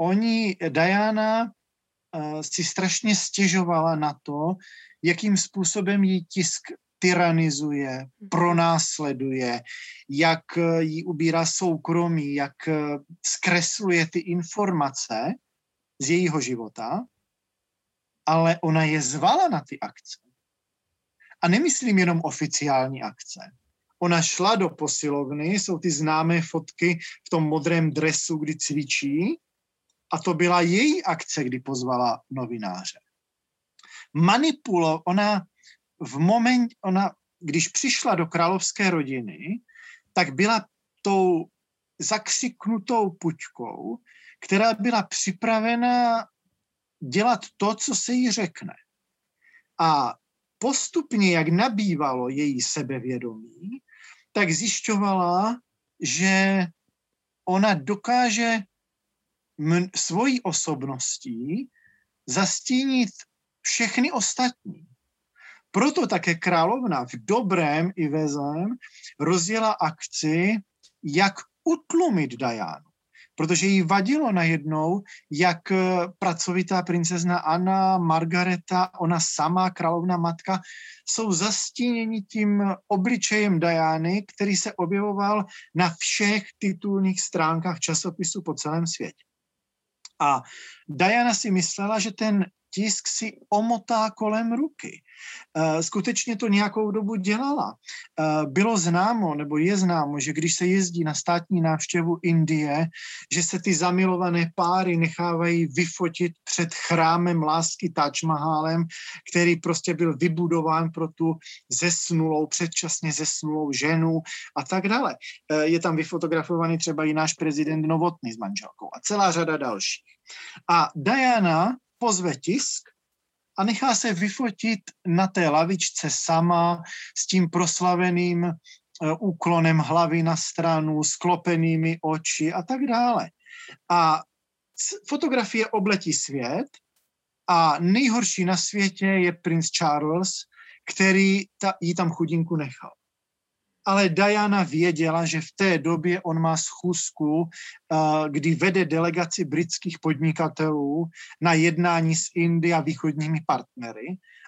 Oni, Diana uh, si strašně stěžovala na to, jakým způsobem jí tisk tyranizuje, mhm. pronásleduje, jak eh, jí ubírá soukromí, jak eh, zkresluje ty informace z jejího života, ale ona je zvala na ty akce. A nemyslím jenom oficiální akce. Ona šla do posilovny, jsou ty známé fotky v tom modrém dresu, kdy cvičí, a to byla její akce, kdy pozvala novináře. Manipulo, ona v moment, ona, když přišla do královské rodiny, tak byla tou zakřiknutou puťkou, která byla připravena dělat to, co se jí řekne. A postupně, jak nabývalo její sebevědomí, tak zjišťovala, že ona dokáže svojí osobností zastínit všechny ostatní. Proto také královna v dobrém i ve zlém rozjela akci, jak utlumit Dianu. Protože jí vadilo najednou, jak eh, pracovitá princezna Anna, Margareta, ona sama, královna matka, jsou zastíněni tím obličejem Diany, který se objevoval na všech titulních stránkách časopisu po celém světě. A Diana si myslela, že ten tisk si omotá kolem ruky. Eh, skutečně to nějakou dobu dělala. Eh, bylo známo, nebo je známo, že když se jezdí na státní návštěvu Indie, že se ty zamilované páry nechávají vyfotit před chrámem lásky Taj Mahalem, který prostě byl vybudován pro tu zesnulou, předčasně zesnulou ženu a tak dále. Eh, je tam vyfotografovaný třeba i náš prezident Novotný s manželkou a celá řada dalších. A Diana pozve tisk a nechá se vyfotit na té lavičce sama s tím proslaveným eh, úklonem hlavy na stranu, sklopenými oči a tak dále. A fotografie obletí svět a nejhorší na světě je princ Charles, který ta, jí tam chudinku nechal ale Diana věděla, že v té době on má schůzku, eh, kdy vede delegaci britských podnikatelů na jednání s Indii a východními partnery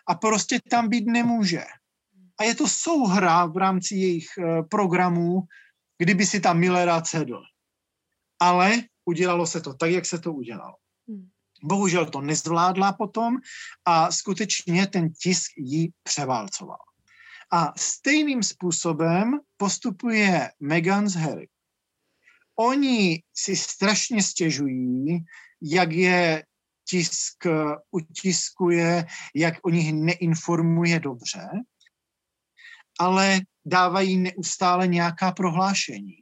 a prostě tam být nemůže. A je to souhra v rámci jejich eh, programů, kdyby si tam Millera cedl. Ale udělalo se to tak, jak se to udělalo. Hmm. Bohužel to nezvládla potom a skutečně ten tisk ji převálcoval. A stejným způsobem postupuje Meghan s Harry. Oni si strašně stěžují, jak je tisk utiskuje, jak o nich neinformuje dobře, ale dávají neustále nějaká prohlášení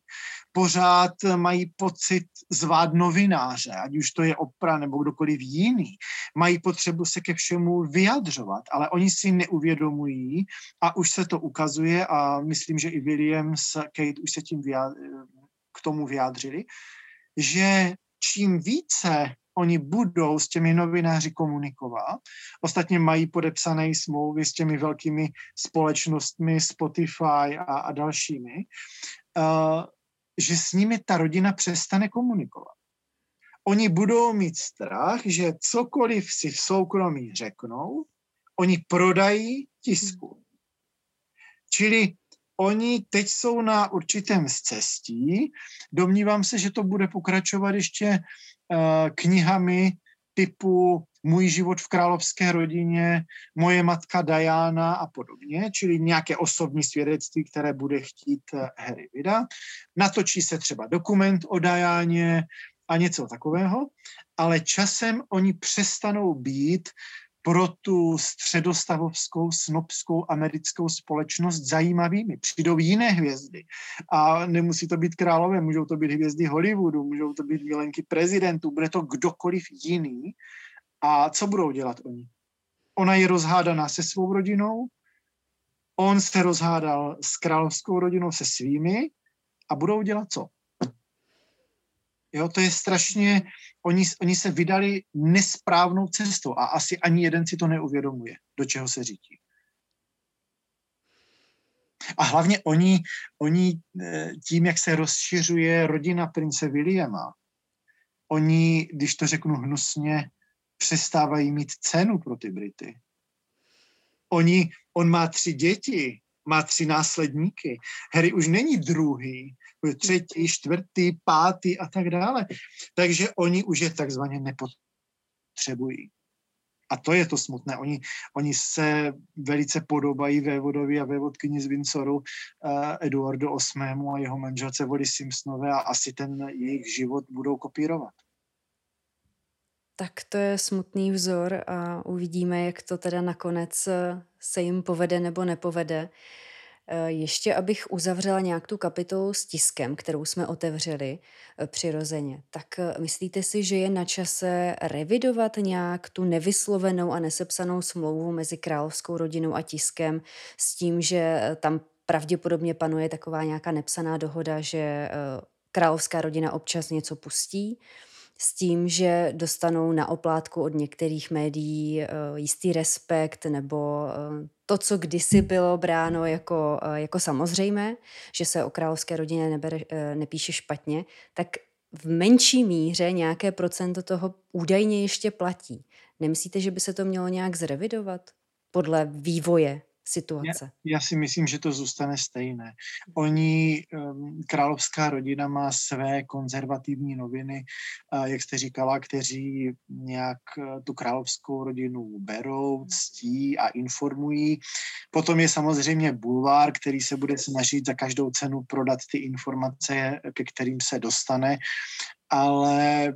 pořád mají pocit zvát novináře, ať už to je Opra nebo kdokoliv jiný. Mají potřebu se ke všemu vyjadřovat, ale oni si neuvědomují a už se to ukazuje a myslím, že i Williams, Kate už se tím k tomu vyjádřili, že čím více oni budou s těmi novináři komunikovat. Ostatně mají podepsané smlouvy s těmi velkými společnostmi Spotify a, a dalšími, uh, že s nimi ta rodina přestane komunikovat. Oni budou mít strach, že cokoliv si v soukromí řeknou, oni prodají tisku. Čili oni teď jsou na určitém cestí. Domnívám se, že to bude pokračovat ještě uh, knihami typu Můj život v královské rodině, Moje matka Diana a podobně, čili nějaké osobní svědectví, které bude chtít eh, Harry vydat. Natočí se třeba dokument o Dianě a něco takového, ale časem oni přestanou být pro tu středostavovskou, snobskou americkou společnost zajímavými. Přijdou jiné hvězdy a nemusí to být králové, můžou to být hvězdy Hollywoodu, můžou to být milenky prezidentů, bude to kdokoliv jiný. A co budou dělat oni? Ona je rozhádaná se svou rodinou, on se rozhádal s královskou rodinou se svými a budou dělat co? Jo, to je strašně, oni, oni se vydali nesprávnou cestou a asi ani jeden si to neuvědomuje, do čeho se řídí. A hlavně oni, oni eh, tím, jak se rozšiřuje rodina prince Williama, oni, když to řeknu hnusně, přestávají mít cenu pro ty Brity. Oni, on má tři děti, má tři následníky. Harry už není druhý, třetí, čtvrtý, pátý a tak dále. Takže oni už je takzvaně nepotřebují. A to je to smutné. Oni, oni se velice podobají vévodovi a vévodkyni z Windsoru uh, Eduardu VIII. a jeho manželce Vody Simpsonové a asi ten jejich život budou kopírovat. Tak to je smutný vzor a uvidíme, jak to teda nakonec eh, se jim povede nebo nepovede. Eh, ještě abych uzavřela nějak tu kapitolu s tiskem, kterou jsme otevřeli eh, přirozeně, tak myslíte si, že je na čase revidovat nějak tu nevyslovenou a nesepsanou smlouvu mezi královskou rodinou a tiskem s tím, že tam pravděpodobně panuje taková nějaká nepsaná dohoda, že královská rodina občas něco pustí? S tím, že dostanou na oplátku od některých médií uh, jistý respekt nebo uh, to, co kdysi bylo bráno jako, uh, jako samozřejmé, že se o královské rodině nebere, nepíše špatně, tak v menší míře nějaké procento toho údajně ještě platí. Nemyslíte, že by se to mělo nějak zrevidovat podle vývoje situace? Já, já si myslím, že to zůstane stejné. Oni, um, královská rodina má své konzervativní noviny, jak jste říkala, kteří nějak uh, tu královskou rodinu berou, ctí a informují. Potom je samozřejmě bulvár, který se bude snažit za každou cenu prodat ty informace, ke kterým se dostane ale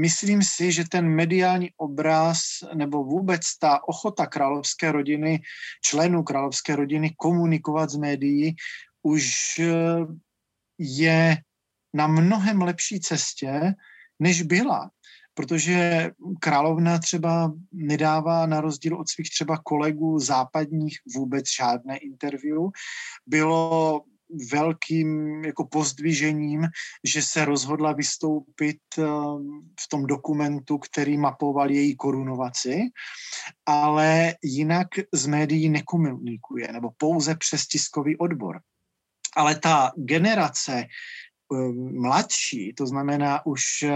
myslím si, že ten mediální obraz nebo vůbec ta ochota královské rodiny, členů královské rodiny komunikovat s médií už eh, je na mnohem lepší cestě, než byla. Protože královna třeba nedává na rozdíl od svých třeba kolegů západních vůbec žádné interview. Bylo velkým jako pozdvižením, že se rozhodla vystoupit ehm, v tom dokumentu, který mapoval její korunovaci, ale jinak z médií nekomunikuje, nebo pouze přes tiskový odbor. Ale ta generace ehm, mladší, to znamená už eh,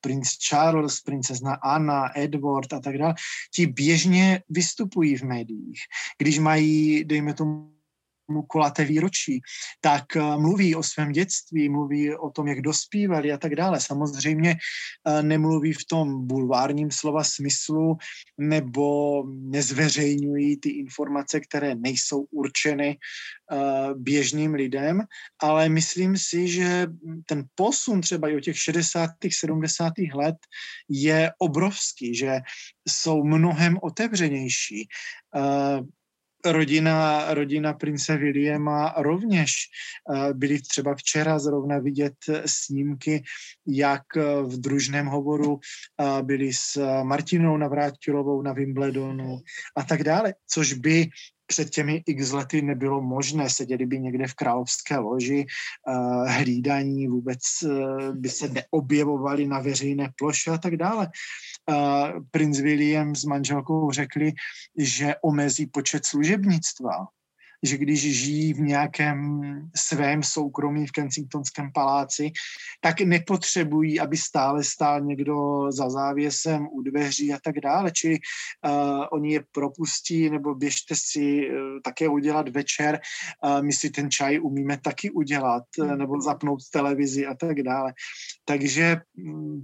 princ Charles, princezna Anna, Edward a tak dále, ti běžně vystupují v médiích. Když mají, dejme tomu, kulaté výročí, tak eh, mluví o svém dětství, mluví o tom, jak dospívali a tak dále. Samozřejmě eh, nemluví v tom bulvárním slova smyslu nebo nezveřejňují ty informace, které nejsou určeny eh, běžným lidem, ale myslím si, že ten posun třeba i o těch 60. 70. let je obrovský, že jsou mnohem otevřenější rodina, rodina prince Williama rovněž eh, byly třeba včera zrovna vidět snímky, jak eh, v družném hovoru eh, byli s Martinou Navrátilovou na Wimbledonu a tak dále, což by před těmi x lety nebylo možné, seděli by někde v královské loži, uh, hlídaní vůbec uh, by se neobjevovali na veřejné ploše a tak dále. Uh, princ William s manželkou řekli, že omezí počet služebnictva že když žijí v nějakém svém soukromí v Kensingtonském paláci, tak nepotřebují, aby stále stál někdo za závěsem u dveří a tak dále. Čili uh, oni je propustí nebo běžte si uh, také udělat večer. Uh, my si ten čaj umíme taky udělat uh, nebo zapnout televizi a tak dále. Takže uh,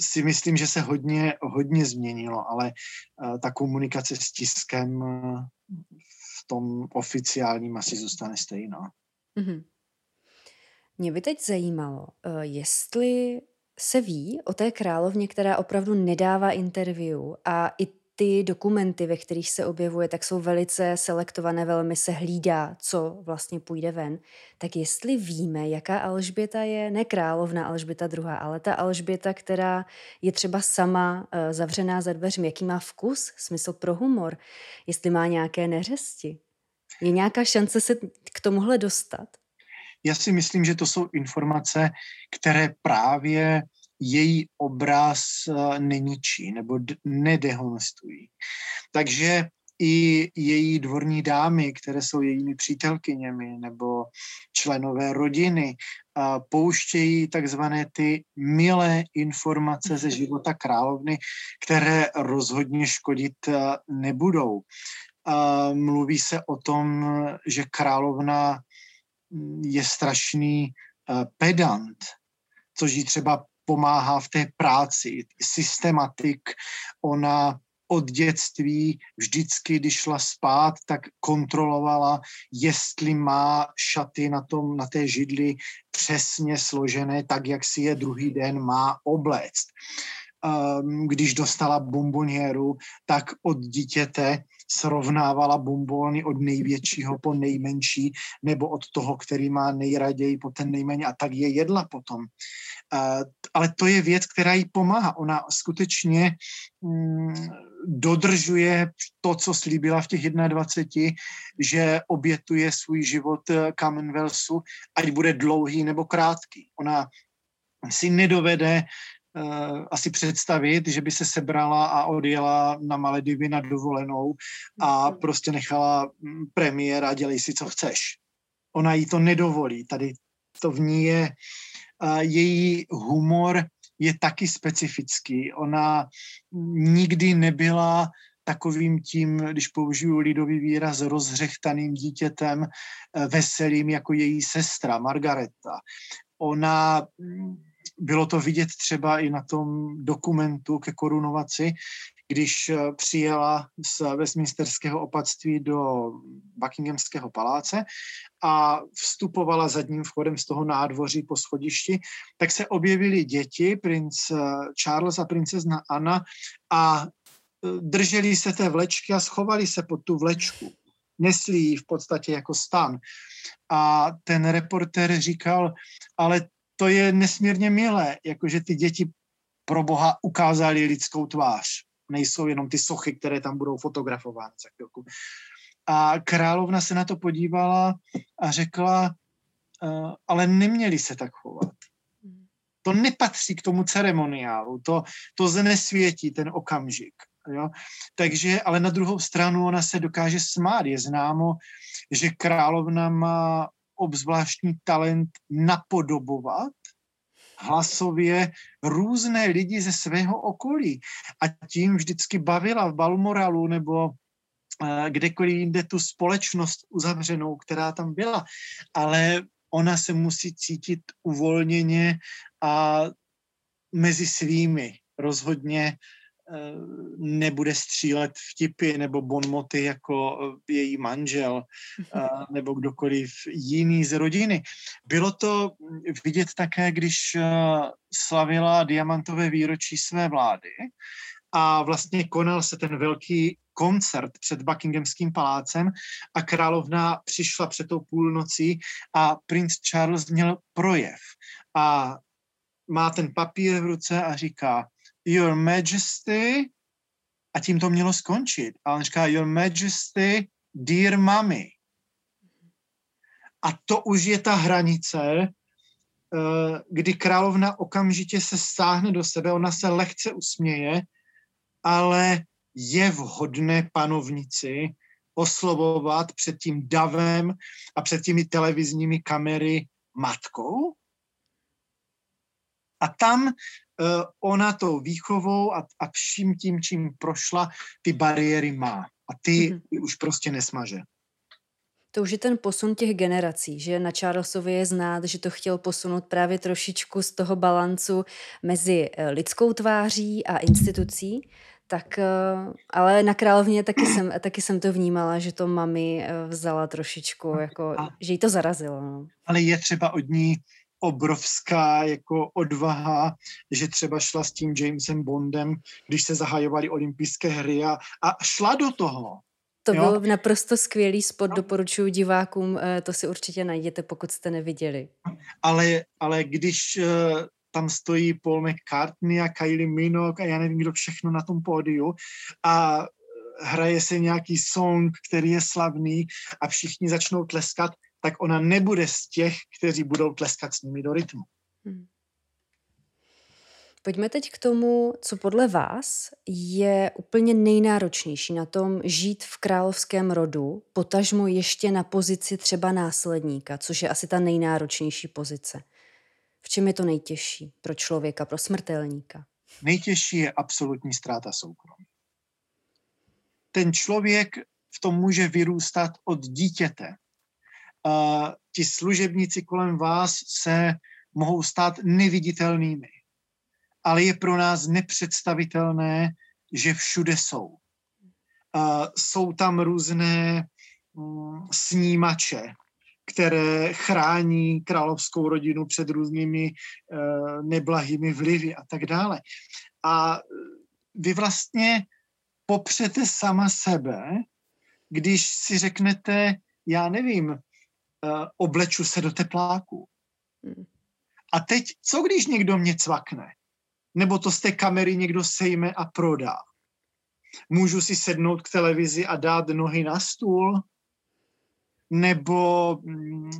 si myslím, že se hodně, hodně změnilo, ale ta komunikace s tiskem v tom oficiálním asi zůstane stejná. Mm-hmm. Mě by teď zajímalo, uh, jestli se ví o té královně, která opravdu nedává interview a i ty dokumenty, ve kterých se objevuje, tak jsou velice selektované, velmi se hlídá, co vlastně půjde ven. Tak jestli víme, jaká Alžběta je, ne královna Alžběta druhá, ale ta Alžběta, která je třeba sama uh, zavřená za dveřmi, jaký má vkus, smysl pro humor, jestli má nějaké neřesti. Je nějaká šance se k tomuhle dostat? Já si myslím, že to jsou informace, které právě její obraz eh, neničí nebo nedehonestují. Takže i její dvorní dámy, které jsou jejími přítelkyněmi nebo členové rodiny, pouštějí takzvané ty milé informace ze života královny, které rozhodně škodit eh, nebudou. Mluví se o tom, že královna mm, je strašný eh, pedant, což ji třeba pomáhá v té práci. Systematik, ona od dětství vždycky, když šla spát, tak kontrolovala, jestli má šaty na, tom, na té židli přesně složené, tak jak si je druhý den má obléct. Um, když dostala bombonieru, tak od dítěte srovnávala bombóny od největšího po nejmenší, nebo od toho, který má nejraději po ten nejméně a tak je jedla potom. Uh, ale to je věc, která jí pomáhá. Ona skutečně mm, dodržuje to, co slíbila v těch 21, že obětuje svůj život eh, Commonwealthu, ať bude dlouhý nebo krátký. Ona si nedovede asi představit, že by se sebrala a odjela na Maledivy na dovolenou a mhm. prostě nechala mm, premiéra, dělej si, co chceš. Ona jí to nedovolí. Tady to v ní je, uh, její humor je taky specifický. Ona nikdy nebyla takovým tím, když použiju lidový výraz, rozřechtaným dítětem, eh, veselým jako její sestra Margareta. Ona bylo to vidět třeba i na tom dokumentu ke korunovaci, když eh, přijela z Westminsterského opatství do Buckinghamského paláce a vstupovala zadním vchodem z toho nádvoří po schodišti, tak se objevili děti, princ eh, Charles a princezna Anna a eh, drželi se té vlečky a schovali se pod tu vlečku. Nesli ji v podstatě jako stan. A ten reporter říkal, ale to je nesmírně milé, jakože ty děti pro boha ukázali lidskou tvář. Nejsou jenom ty sochy, které tam budou fotografovány za chvilku. A královna se na to podívala a řekla, uh, ale neměli se tak chovat. To nepatří k tomu ceremoniálu, to, to znesvětí ten okamžik. Jo? Takže, ale na druhou stranu ona se dokáže smát. Je známo, že královna má obzvláštní talent napodobovat hlasově různé lidi ze svého okolí. A tím vždycky bavila v Balmoralu nebo eh, kdekoliv jinde tu společnost uzavřenou, která tam byla. Ale ona se musí cítit uvolněně a mezi svými. Rozhodně nebude střílet vtipy nebo bonmoty jako eh, její manžel eh, nebo kdokoliv jiný z rodiny. Bylo to vidět také, když eh, slavila diamantové výročí své vlády a vlastně konal se ten velký koncert před Buckinghamským palácem a královna přišla před tou půlnocí a princ Charles měl projev a má ten papír v ruce a říká Your Majesty, a tím to mělo skončit. A on říká, Your Majesty, dear mommy. A to už je ta hranice, eh, kdy královna okamžitě se stáhne do sebe, ona se lehce usměje, ale je vhodné panovnici oslovovat před tím davem a před těmi televizními kamery matkou. A tam uh, ona tou výchovou a, a vším tím, čím prošla, ty bariéry má. A ty, mm-hmm. ty už prostě nesmaže. To už je ten posun těch generací, že na Charlesovi je znát, že to chtěl posunout právě trošičku z toho balancu mezi eh, lidskou tváří a institucí, tak, eh, ale na královně taky jsem, taky jsem to vnímala, že to mami eh, vzala trošičku, jako, a, že jí to zarazilo. No. Ale je třeba od ní obrovská jako odvaha, že třeba šla s tím Jamesem Bondem, když se zahajovali olympijské hry a, a šla do toho. To jo? byl naprosto skvělý spot, no. doporučuji divákům, eh, to si určitě najděte, pokud jste neviděli. Ale, ale když tam stojí Paul McCartney a Kylie Minogue a já nevím, kdo všechno na tom pódiu a hraje se nějaký song, který je slavný a všichni začnou tleskat, tak ona nebude z těch, kteří budou tleskat s nimi do rytmu. Hmm. Pojďme teď k tomu, co podle vás je úplně nejnáročnější na tom žít v královském rodu, potažmo ještě na pozici třeba následníka, což je asi ta nejnáročnější pozice. V čem je to nejtěžší pro člověka, pro smrtelníka? Nejtěžší je absolutní ztráta soukromí. Ten člověk v tom může vyrůstat od dítěte. Uh, ti služebníci kolem vás se mohou stát neviditelnými, ale je pro nás nepředstavitelné, že všude jsou. Jsou tam různé um, snímače, které chrání královskou rodinu před různými uh, neblahými vlivy a tak dále. A vy vlastně popřete sama sebe, když si řeknete, já nevím, uh, obleču se do tepláku. Hmm. A teď, co když někdo mě cvakne? Nebo to z té kamery někdo sejme a prodá? Můžu si sednout k televizi a dát nohy na stůl? nebo mm,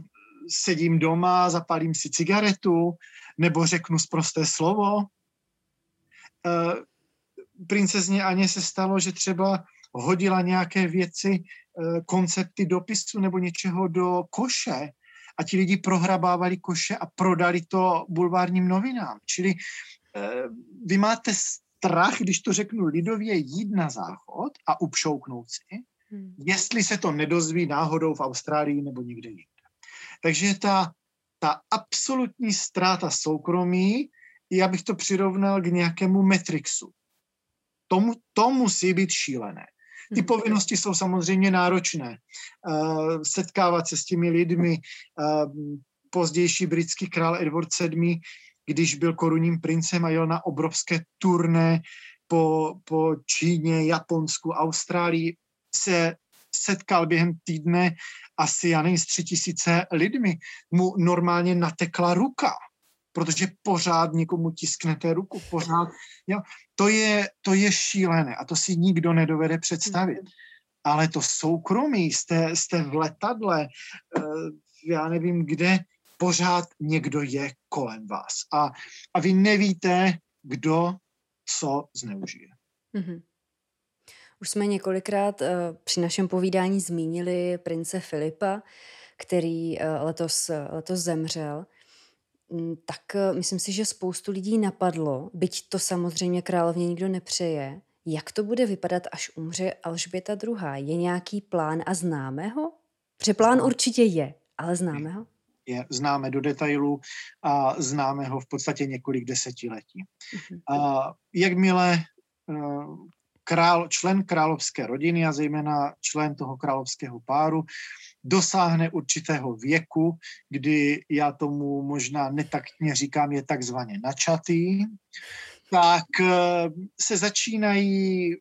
sedím doma, zapálím si cigaretu, nebo řeknu zprosté slovo. E, princezně Aně se stalo, že třeba hodila nějaké věci, e, koncepty dopisu nebo něčeho do koše a ti lidi prohrabávali koše a prodali to bulvárním novinám. Čili e, vy máte strach, když to řeknu lidově, jít na záchod a upšouknout si, Hmm. Jestli se to nedozví náhodou v Austrálii nebo někde jinde. Takže ta, ta absolutní ztráta soukromí, já bych to přirovnal k nějakému Matrixu. Tomu, to musí být šílené. Ty povinnosti jsou samozřejmě náročné. Uh, setkávat se s těmi lidmi. Uh, pozdější britský král Edward VII, když byl korunním princem a jel na obrovské turné po, po Číně, Japonsku, Austrálii, se setkal během týdne asi, já nevím, s tři tisíce lidmi. Mu normálně natekla ruka, protože pořád někomu tisknete ruku, pořád. Jo. To, je, to je šílené a to si nikdo nedovede představit. Ale to soukromí, jste, jste v letadle, eh, já nevím kde, pořád někdo je kolem vás. A, a vy nevíte, kdo co zneužije. Mm-hmm. Už jsme několikrát uh, při našem povídání zmínili prince Filipa, který uh, letos, letos zemřel. Mm, tak uh, myslím si, že spoustu lidí napadlo, byť to samozřejmě královně nikdo nepřeje, jak to bude vypadat, až umře Alžběta II. Je nějaký plán a známe ho? Protože plán určitě je, ale známe ho? Je, známe do detailu a známe ho v podstatě několik desetiletí. Uh-huh. A jakmile král, člen královské rodiny a zejména člen toho královského páru dosáhne určitého věku, kdy já tomu možná netaktně říkám, je takzvaně načatý, tak eh, se začínají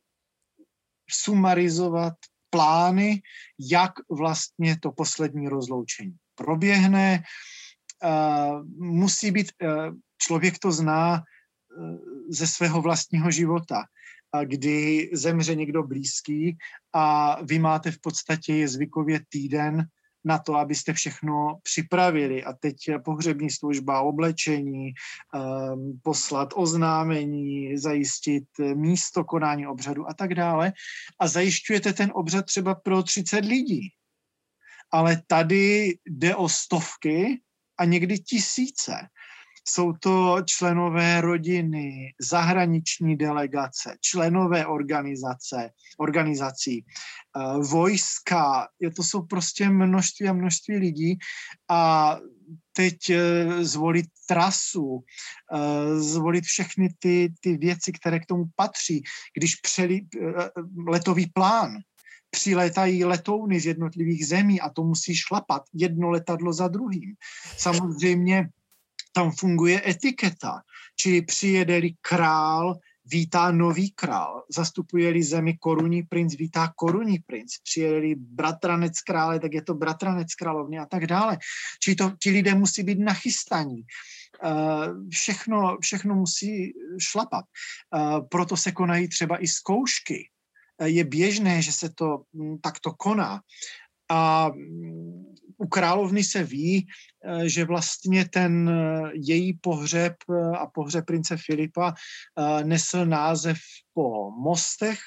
sumarizovat plány, jak vlastně to poslední rozloučení proběhne. Eh, musí být, eh, člověk to zná ze svého vlastního života kdy zemře někdo blízký a vy máte v podstatě zvykově týden na to, abyste všechno připravili. A teď pohřební služba, oblečení, um, poslat oznámení, zajistit místo konání obřadu a tak dále. A zajišťujete ten obřad třeba pro 30 lidí. Ale tady jde o stovky a někdy tisíce. Jsou to členové rodiny, zahraniční delegace, členové organizace, organizací, eh, vojska, je to jsou prostě množství a množství lidí. A teď eh, zvolit trasu, eh, zvolit všechny ty, ty věci, které k tomu patří, když přeli, letový plán, přilétají letouny z jednotlivých zemí a to musí šlapat jedno letadlo za druhým. Samozřejmě tam funguje etiketa, čili přijede-li král, vítá nový král, zastupuje-li zemi korunní princ, vítá korunní princ, přijede-li bratranec krále, tak je to bratranec královny a tak dále. Čili to, ti lidé musí být nachystaní. Uh, všechno, všechno musí šlapat. Uh, proto se konají třeba i zkoušky. Uh, je běžné, že se to um, takto koná. A um, u královny se ví, eh, že vlastně ten eh, její pohřeb eh, a pohřeb prince Filipa nesl název po mostech,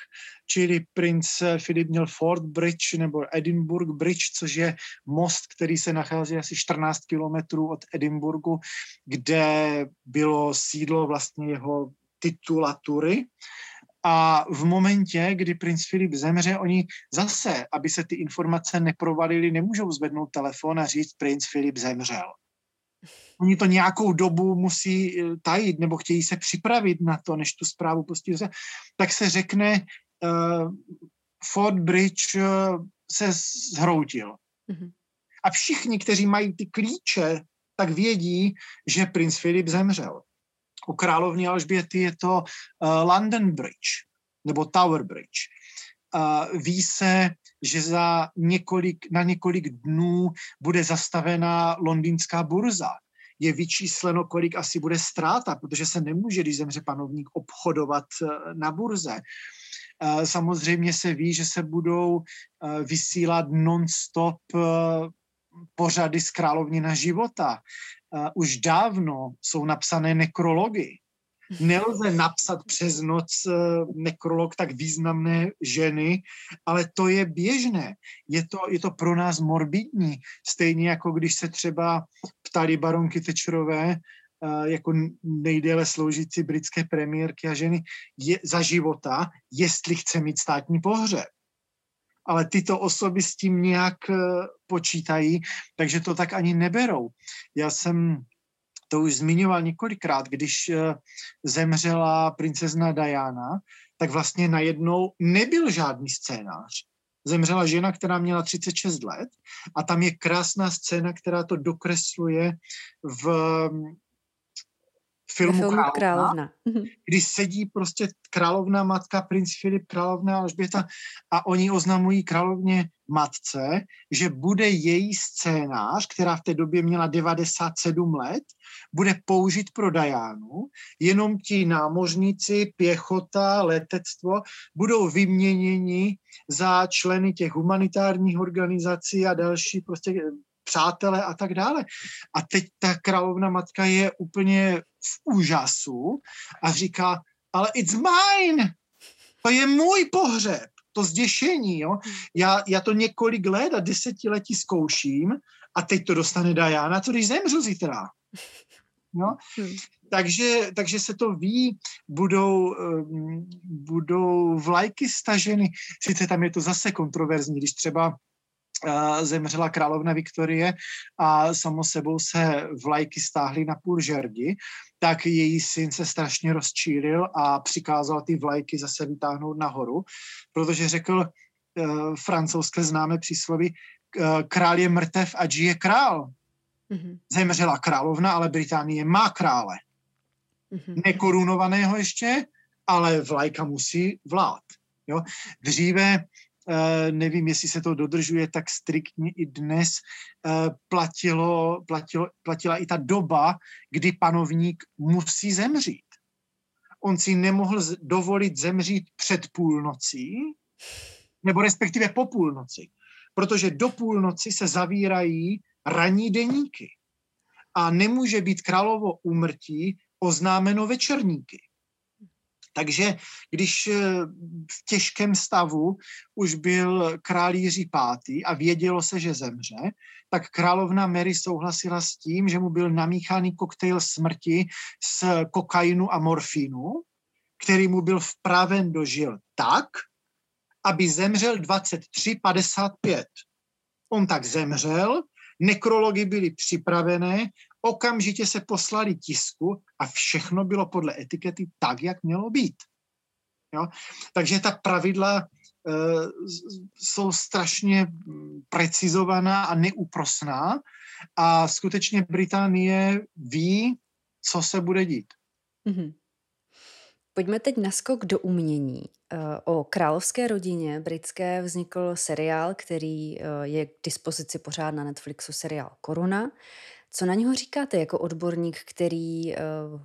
čili princ Filip měl Fort Bridge nebo Edinburgh Bridge, což je most, který se nachází asi 14 kilometrů od Edinburgu, kde bylo sídlo vlastně jeho titulatury. A v momentě, kdy princ Filip zemře, oni zase, aby se ty informace neprovalily, nemůžou zvednout telefon a říct, princ Filip zemřel. Oni to nějakou dobu musí eh, tajit nebo chtějí se připravit na to, než tu zprávu pustí. Tak se řekne, uh, Fort Bridge uh, se zhroutil. Mm-hmm. A všichni, kteří mají ty klíče, tak vědí, že princ Filip zemřel u královny Alžběty je to uh, London Bridge nebo Tower Bridge. Uh, ví se, že za několik, na několik dnů bude zastavená londýnská burza. Je vyčísleno, kolik asi bude ztráta, protože se nemůže, když zemře panovník, obchodovat uh, na burze. Samozřejmě se ví, že se budou vysílat non-stop pořady z královnina života uh, už dávno jsou napsané nekrology. Nelze napsat přes noc uh, nekrolog tak významné ženy, ale to je běžné. Je to, je to pro nás morbidní. Stejně jako když se třeba ptali baronky Tečerové, uh, jako nejdéle sloužící britské premiérky a ženy je, za života, jestli chce mít státní pohřeb ale tyto osoby s tím nějak eh, počítají, takže to tak ani neberou. Já jsem to už zmiňoval několikrát, když eh, zemřela princezna Diana, tak vlastně najednou nebyl žádný scénář. Zemřela žena, která měla 36 let a tam je krásná scéna, která to dokresluje v filmu, filmu Královna, Královna, mhm. kdy sedí prostě královna matka, princ Filip, královna Alžběta a oni oznamují královně matce, že bude její scénář, která v té době měla 97 let, bude použit pro Dajánu, jenom ti námořníci, pěchota, letectvo budou vyměněni za členy těch humanitárních organizací a další prostě přátelé a tak dále. A teď ta královna matka je úplně v úžasu a říká, ale it's mine, to je můj pohřeb, to zděšení, jo. Já, já to několik let a desetiletí zkouším a teď to dostane Diana, co když zemřu zítra. No? Hmm. Takže, takže se to ví, budou, um, budou vlajky staženy, sice tam je to zase kontroverzní, když třeba zemřela královna Viktorie a samo sebou se vlajky stáhly na půl žerdi, tak její syn se strašně rozčílil a přikázal ty vlajky zase vytáhnout nahoru, protože řekl uh, francouzské známé přísloví, uh, král je mrtev a žije král. Mm-hmm. Zemřela královna, ale Británie má krále. Mm-hmm. Nekorunovaného ještě, ale vlajka musí vlád. Jo? Dříve nevím, jestli se to dodržuje tak striktně i dnes, eh, platilo, platilo, platila i ta doba, kdy panovník musí zemřít. on si nemohl dovolit zemřít před půlnocí, nebo respektive po půlnoci, protože do půlnoci se zavírají ranní deníky a nemůže být královo úmrtí oznámeno večerníky. Takže když eh, v těžkém stavu už byl král Jiří V. a vědělo se, že zemře, tak královna Mary souhlasila s tím, že mu byl namíchaný koktejl smrti z kokainu a morfínu, který mu byl vpraven do žil tak, aby zemřel 23.55. On tak zemřel, nekrology byly připravené, okamžitě se poslali tisku a všechno bylo podle etikety tak, jak mělo být. Jo? Takže ta pravidla e, jsou strašně precizovaná a neúprosná a skutečně Británie ví, co se bude dít. Mm-hmm. Pojďme teď na skok do umění. Eh, o královské rodině britské vznikl seriál, který eh, je k dispozici pořád na Netflixu, seriál Koruna. Co na něho říkáte jako odborník, který uh,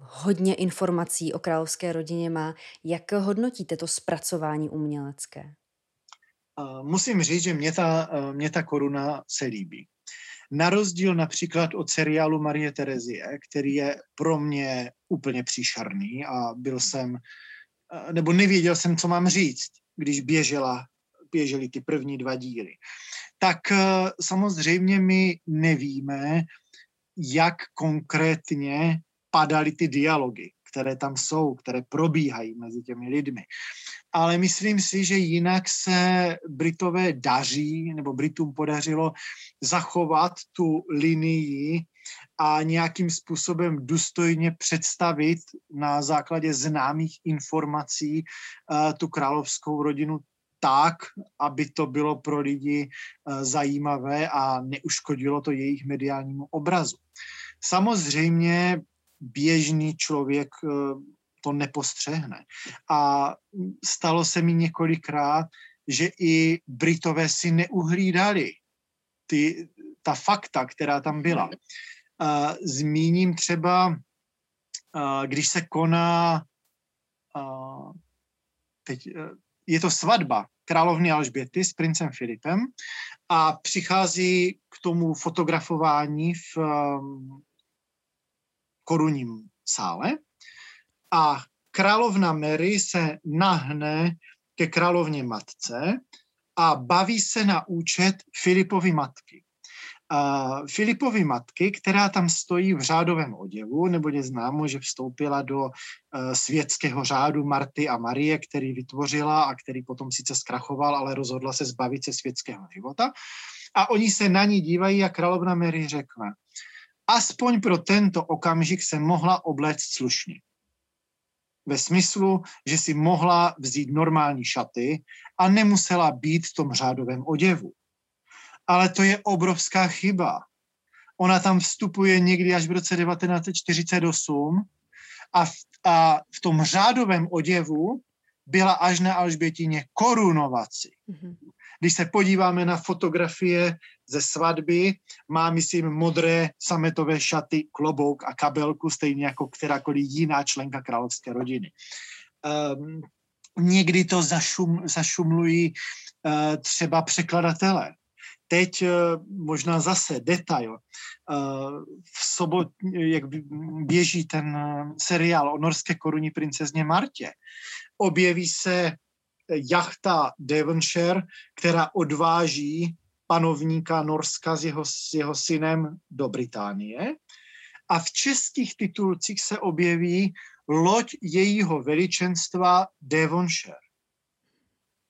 hodně informací o královské rodině má? Jak hodnotíte to zpracování umělecké? Uh, musím říct, že mě ta, uh, mě ta koruna se líbí. Na rozdíl například od seriálu Marie Terezie, který je pro mě úplně příšerný a byl jsem, nebo nevěděl jsem, co mám říct, když běžela, běžely ty první dva díly. Tak samozřejmě my nevíme, jak konkrétně padaly ty dialogy, které tam jsou, které probíhají mezi těmi lidmi. Ale myslím si, že jinak se Britové daří, nebo Britům podařilo zachovat tu linii a nějakým způsobem důstojně představit na základě známých informací uh, tu královskou rodinu tak, aby to bylo pro lidi eh, zajímavé a neuškodilo to jejich mediálnímu obrazu. Samozřejmě běžný člověk eh, to nepostřehne. A stalo se mi několikrát, že i Britové si neuhlídali ty, ta fakta, která tam byla. Eh, zmíním třeba, když se koná teď je to svatba královny Alžběty s princem Filipem a přichází k tomu fotografování v um, korunním sále. A královna Mary se nahne ke královně matce a baví se na účet Filipovy matky Filipovy matky, která tam stojí v řádovém oděvu, nebo je známo, že vstoupila do uh, světského řádu Marty a Marie, který vytvořila a který potom sice zkrachoval, ale rozhodla se zbavit se světského života. A oni se na ní dívají a královna Mary řekne, aspoň pro tento okamžik se mohla obléct slušně. Ve smyslu, že si mohla vzít normální šaty a nemusela být v tom řádovém oděvu ale to je obrovská chyba. Ona tam vstupuje někdy až v roce 1948 a v, a v tom řádovém oděvu byla až na Alžbětině korunovací. Mm-hmm. Když se podíváme na fotografie ze svatby, má, myslím, modré sametové šaty, klobouk a kabelku, stejně jako kterákoliv jiná členka královské rodiny. Um, někdy to zašum, zašumlují uh, třeba překladatelé. Teď eh, možná zase detail. Eh, v sobot, jak běží ten eh, seriál o norské koruní princezně Martě, objeví se jachta Devonshire, která odváží panovníka Norska s jeho, s jeho synem do Británie. A v českých titulcích se objeví loď jejího veličenstva Devonshire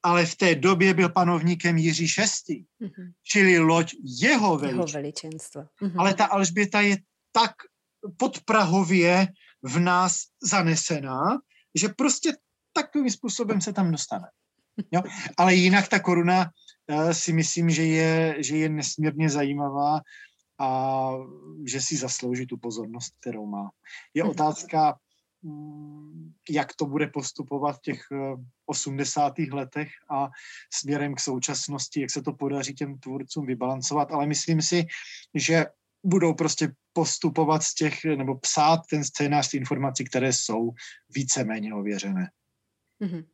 ale v té době byl panovníkem Jiří VI, mm-hmm. čili loď jeho veličenstva. Jeho veličenstva. Mm-hmm. Ale ta Alžběta je tak podprahově v nás zanesená, že prostě takovým způsobem se tam dostane. Jo? Ale jinak ta koruna uh, si myslím, že je, že je nesmírně zajímavá a že si zaslouží tu pozornost, kterou má. Je mhm. otázka, jak to bude postupovat v těch 80. Eh, letech a směrem k současnosti, jak se to podaří těm tvůrcům vybalancovat, ale myslím si, že budou prostě postupovat z těch, nebo psát ten scénář, informací, které jsou víceméně ověřené. Mm-hmm.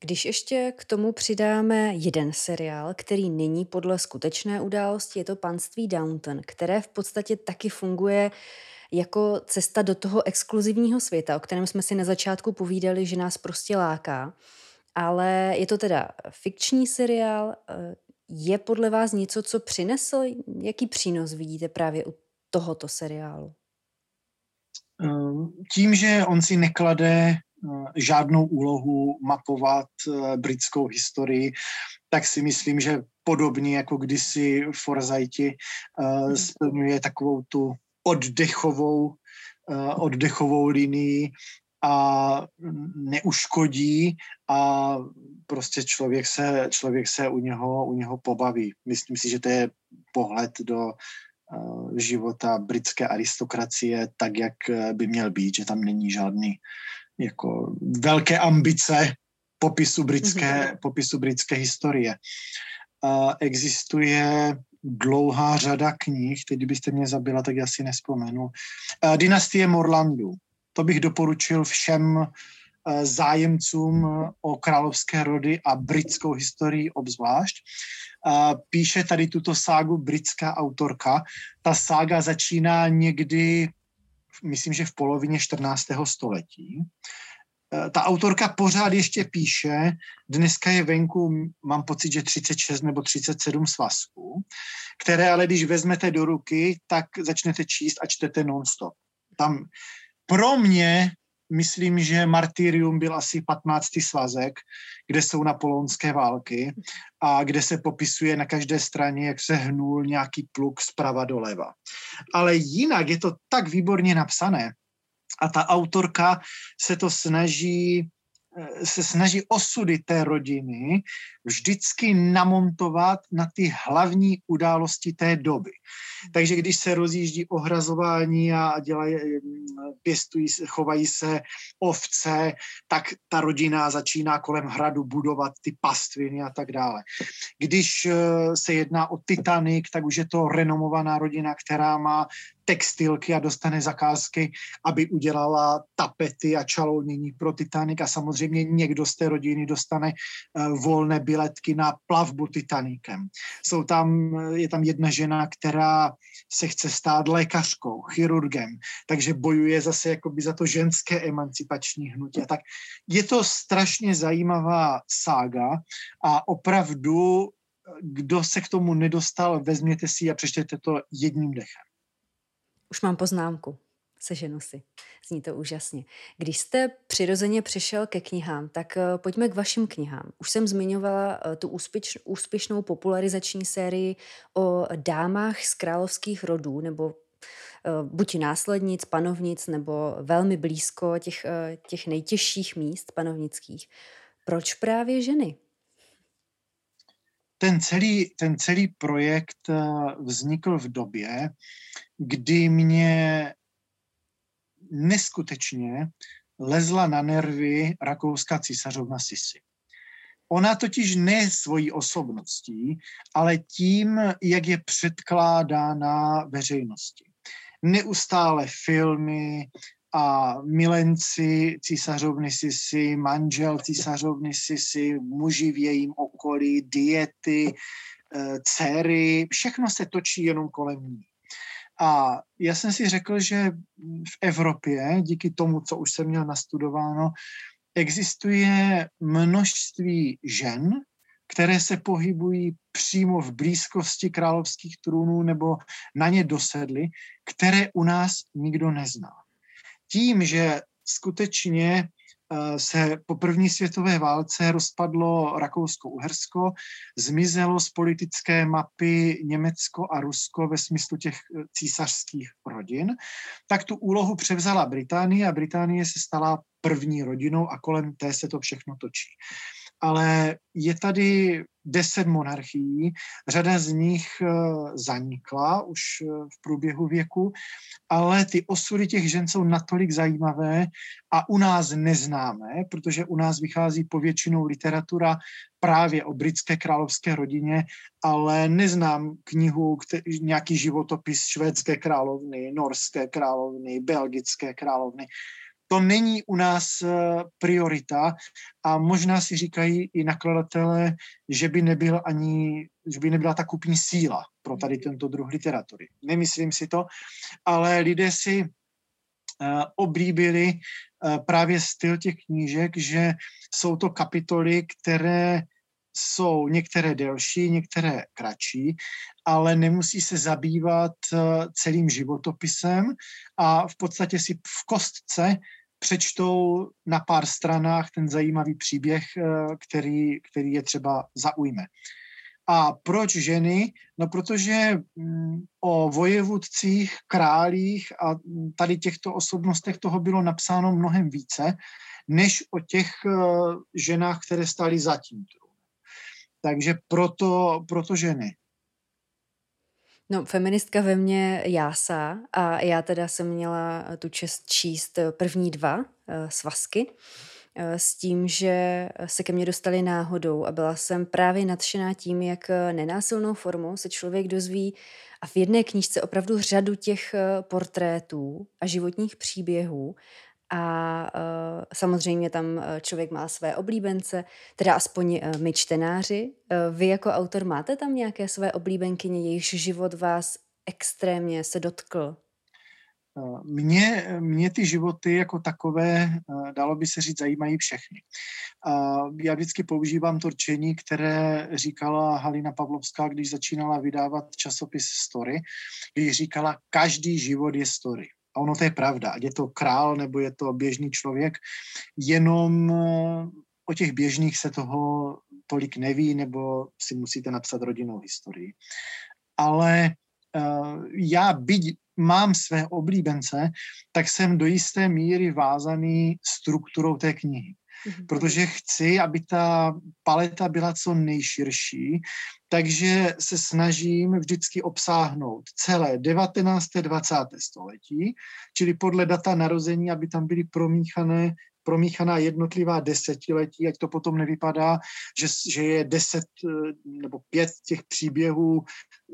Když ještě k tomu přidáme jeden seriál, který není podle skutečné události, je to Panství Downton, které v podstatě taky funguje jako cesta do toho exkluzivního světa, o kterém jsme si na začátku povídali, že nás prostě láká. Ale je to teda fikční seriál. Eh, je podle vás něco, co přinesl? Jaký přínos vidíte právě u tohoto seriálu? Eh, tím, že on si neklade Eh, žádnou úlohu mapovat eh, britskou historii, tak si myslím, že podobně jako kdysi Forsythi eh, splňuje takovou tu oddechovou, oddechovou linii a neuškodí a prostě člověk se, člověk se u, něho, u něho pobaví. Myslím si, že to je pohled do života britské aristokracie tak, jak by měl být, že tam není žádný jako velké ambice popisu britské, mm-hmm. popisu britské historie. Uh, existuje dlouhá řada knih, teď kdybyste mě zabila, tak já si nespomenu. Uh, Dynastie Morlandu. To bych doporučil všem uh, zájemcům o královské rody a britskou historii obzvlášť. Píše tady tuto ságu britská autorka. Ta sága začíná někdy myslím, že v polovině 14. století. E, ta autorka pořád ještě píše, dneska je venku, mám pocit, že 36 nebo 37 svazků, které ale když vezmete do ruky, tak začnete číst a čtete non-stop. Tam pro mě myslím, že Martyrium byl asi 15. svazek, kde jsou napoleonské války a kde se popisuje na každé straně, jak se hnul nějaký pluk zprava doleva. Ale jinak je to tak výborně napsané a ta autorka se to snaží Eh, se snaží osudy té rodiny vždycky namontovat na ty hlavní události té doby. Takže když se rozjíždí ohrazování a dělají, eh, pěstují, chovají se ovce, tak ta rodina začíná kolem hradu budovat ty pastviny a tak dále. Když eh, se jedná o Titanic, tak už je to renomovaná rodina, která má textilky a dostane zakázky, aby udělala tapety a čalounění pro Titanic a samozřejmě někdo z té rodiny dostane uh, volné biletky na plavbu Titanikem. Jsou tam, je tam jedna žena, která se chce stát lékařkou, chirurgem, takže bojuje zase jakoby za to ženské emancipační hnutí. Tak je to strašně zajímavá sága a opravdu kdo se k tomu nedostal, vezměte si a přečtěte to jedním dechem. Už mám poznámku. Seženu si. Zní to úžasně. Když jste přirozeně přišel ke knihám, tak eh, pojďme k vašim knihám. Už jsem zmiňovala eh, tu úspěš, úspěšnou popularizační sérii o dámách z královských rodů, nebo eh, buď následnic, panovnic, nebo velmi blízko těch, těch nejtěžších míst panovnických. Proč právě ženy? Ten celý, ten celý projekt vznikl v době, kdy mě neskutečně lezla na nervy rakouská císařovna Sisi. Ona totiž ne svojí osobností, ale tím, jak je předkládána veřejnosti. Neustále filmy a milenci císařovny Sisi, manžel císařovny Sisi, muži v jejím okolí, diety, eh, dcery, všechno se točí jenom kolem ní. A já jsem si řekl, že v Evropě, díky tomu, co už jsem měl nastudováno, existuje množství žen, které se pohybují přímo v blízkosti královských trůnů nebo na ně dosedly, které u nás nikdo nezná. Tím, že skutečně se po první světové válce rozpadlo Rakousko-Uhersko, zmizelo z politické mapy Německo a Rusko ve smyslu těch eh, císařských rodin, tak tu úlohu převzala Británie a Británie se stala první rodinou a kolem té se to všechno točí. Ale je tady deset monarchií, řada z nich eh, zanikla už eh, v průběhu věku, ale ty osudy těch žen jsou natolik zajímavé a u nás neznáme, protože u nás vychází povětšinou literatura právě o britské královské rodině, ale neznám knihu, který, nějaký životopis švédské královny, norské královny, belgické královny to není u nás eh, priorita a možná si říkají i nakladatelé, že by, nebyl ani, že by nebyla ta kupní síla pro tady tento druh literatury. Nemyslím si to, ale lidé si uh, oblíbili uh, právě styl těch knížek, že jsou to kapitoly, které jsou některé delší, některé kratší, ale nemusí se zabývat celým životopisem a v podstatě si v kostce přečtou na pár stranách ten zajímavý příběh, eh, který, který je třeba zaujme. A proč ženy? No protože mm, o vojevůdcích, králích a tady těchto osobnostech toho bylo napsáno mnohem více, než o těch eh, ženách, které stály za tím Takže proto, proto ženy. No, feministka ve mně jásá a já teda jsem měla tu čest číst první dva uh, svazky uh, s tím, že se ke mně dostali náhodou a byla jsem právě nadšená tím, jak nenásilnou formou se člověk dozví a v jedné knížce opravdu řadu těch portrétů a životních příběhů a uh, samozřejmě tam e, člověk má své oblíbence, teda aspoň uh, my čtenáři. Vy jako autor máte tam nějaké své oblíbenkyně, jejichž život vás extrémně se dotkl? Mně, mě ty životy jako takové, dalo by se říct, zajímají všechny. Já vždycky používám to rčení, které říkala Halina Pavlovská, když začínala vydávat časopis Story, když říkala, každý život je story. A ono to je pravda, ať je to král nebo je to běžný člověk, jenom eh, o těch běžných se toho tolik neví, nebo si musíte napsat rodinnou historii. Ale uh, já byť mám své oblíbence, tak jsem do jisté míry vázaný strukturou té knihy. Mhm. protože chci, aby ta paleta byla co nejširší, takže se snažím vždycky obsáhnout celé 19. 20. století, čili podle data narození, aby tam byly promíchané promíchaná jednotlivá desetiletí, ať to potom nevypadá, že, že je deset eh, nebo pět těch příběhů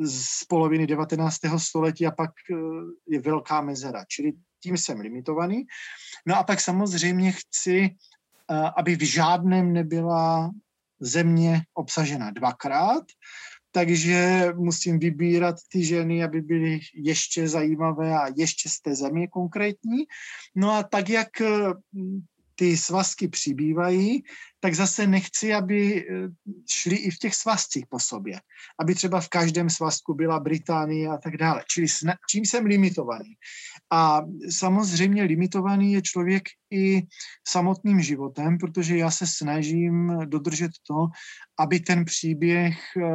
z poloviny 19. století a pak eh, je velká mezera. Čili tím jsem limitovaný. No a pak samozřejmě chci aby v žádném nebyla země obsažena dvakrát, takže musím vybírat ty ženy, aby byly ještě zajímavé a ještě z té země konkrétní. No a tak, jak ty svazky přibývají, tak zase nechci, aby eh, šli i v těch svazcích po sobě. Aby třeba v každém svazku byla Británie a tak dále. Čili čím jsem limitovaný. A samozřejmě limitovaný je člověk i samotným životem, protože já se snažím dodržet to, aby ten příběh eh,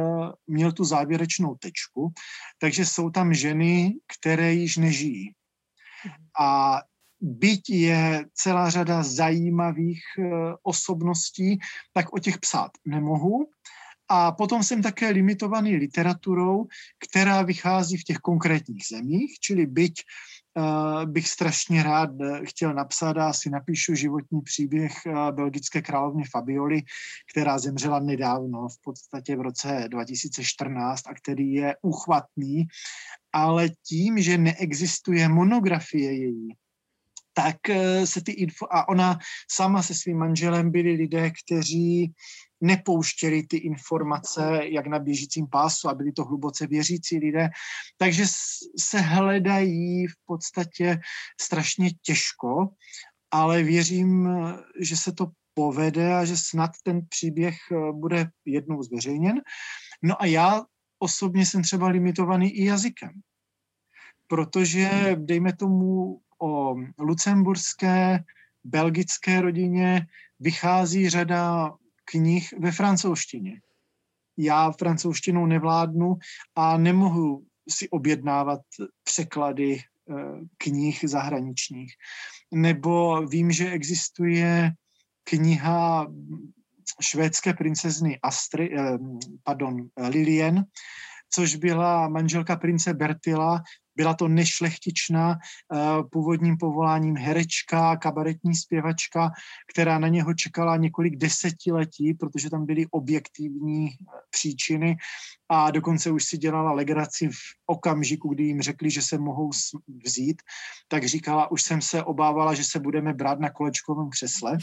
měl tu závěrečnou tečku. Takže jsou tam ženy, které již nežijí. A byť je celá řada zajímavých eh, osobností, tak o těch psát nemohu. A potom jsem také limitovaný literaturou, která vychází v těch konkrétních zemích, čili byť uh, bych strašně rád eh, chtěl napsat a asi napíšu životní příběh belgické královny Fabioli, která zemřela nedávno, v podstatě v roce 2014 a který je uchvatný, ale tím, že neexistuje monografie její, tak eh, se ty info, a ona sama se svým manželem byli lidé, kteří nepouštěli ty informace jak na běžícím pásu a byli to hluboce věřící lidé, takže se hledají v podstatě strašně těžko, ale věřím, že se to povede a že snad ten příběh eh, bude jednou zveřejněn. No a já osobně jsem třeba limitovaný i jazykem, protože dejme tomu o lucemburské, belgické rodině vychází řada knih ve francouzštině. Já francouzštinou nevládnu a nemohu si objednávat překlady eh, knih zahraničních. Nebo vím, že existuje kniha švédské princezny Astry, eh, pardon, Lilien, což byla manželka prince Bertila, byla to nešlechtičná eh, původním povoláním herečka, kabaretní zpěvačka, která na něho čekala několik desetiletí, protože tam byly objektivní eh, příčiny. A dokonce už si dělala legraci v okamžiku, kdy jim řekli, že se mohou vzít, tak říkala, už jsem se obávala, že se budeme brát na kolečkovém křesle,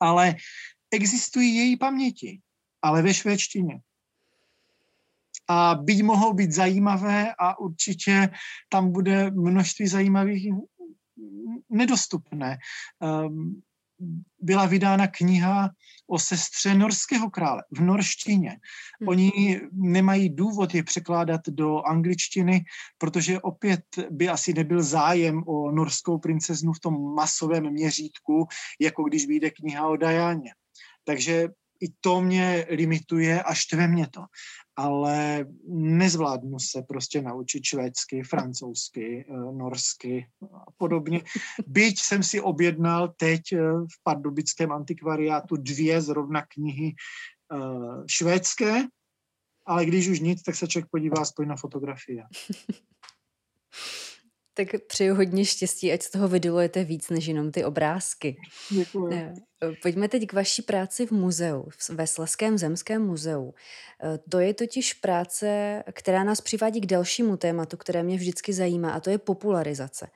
ale existují její paměti, ale ve švédštině a byť mohou být zajímavé a určitě tam bude množství zajímavých nedostupné. Um, byla vydána kniha o sestře norského krále v norštině. Hmm. Oni nemají důvod je překládat do angličtiny, protože opět by asi nebyl zájem o norskou princeznu v tom masovém měřítku, jako když vyjde kniha o Dajáně. Takže i to mě limituje a štve mě to ale nezvládnu se prostě naučit švédsky, francouzsky, eh, norsky a podobně. Byť jsem si objednal teď eh, v pardubickém antikvariátu dvě zrovna knihy eh, švédské, ale když už nic, tak se člověk podívá aspoň na fotografie. Tak přeju hodně štěstí, ať z toho vydolujete víc než jenom ty obrázky. Děkuji. Eh, pojďme teď k vaší práci v muzeu, ve Sleském zemském muzeu. Eh, to je totiž práce, která nás přivádí k dalšímu tématu, které mě vždycky zajímá, a to je popularizace.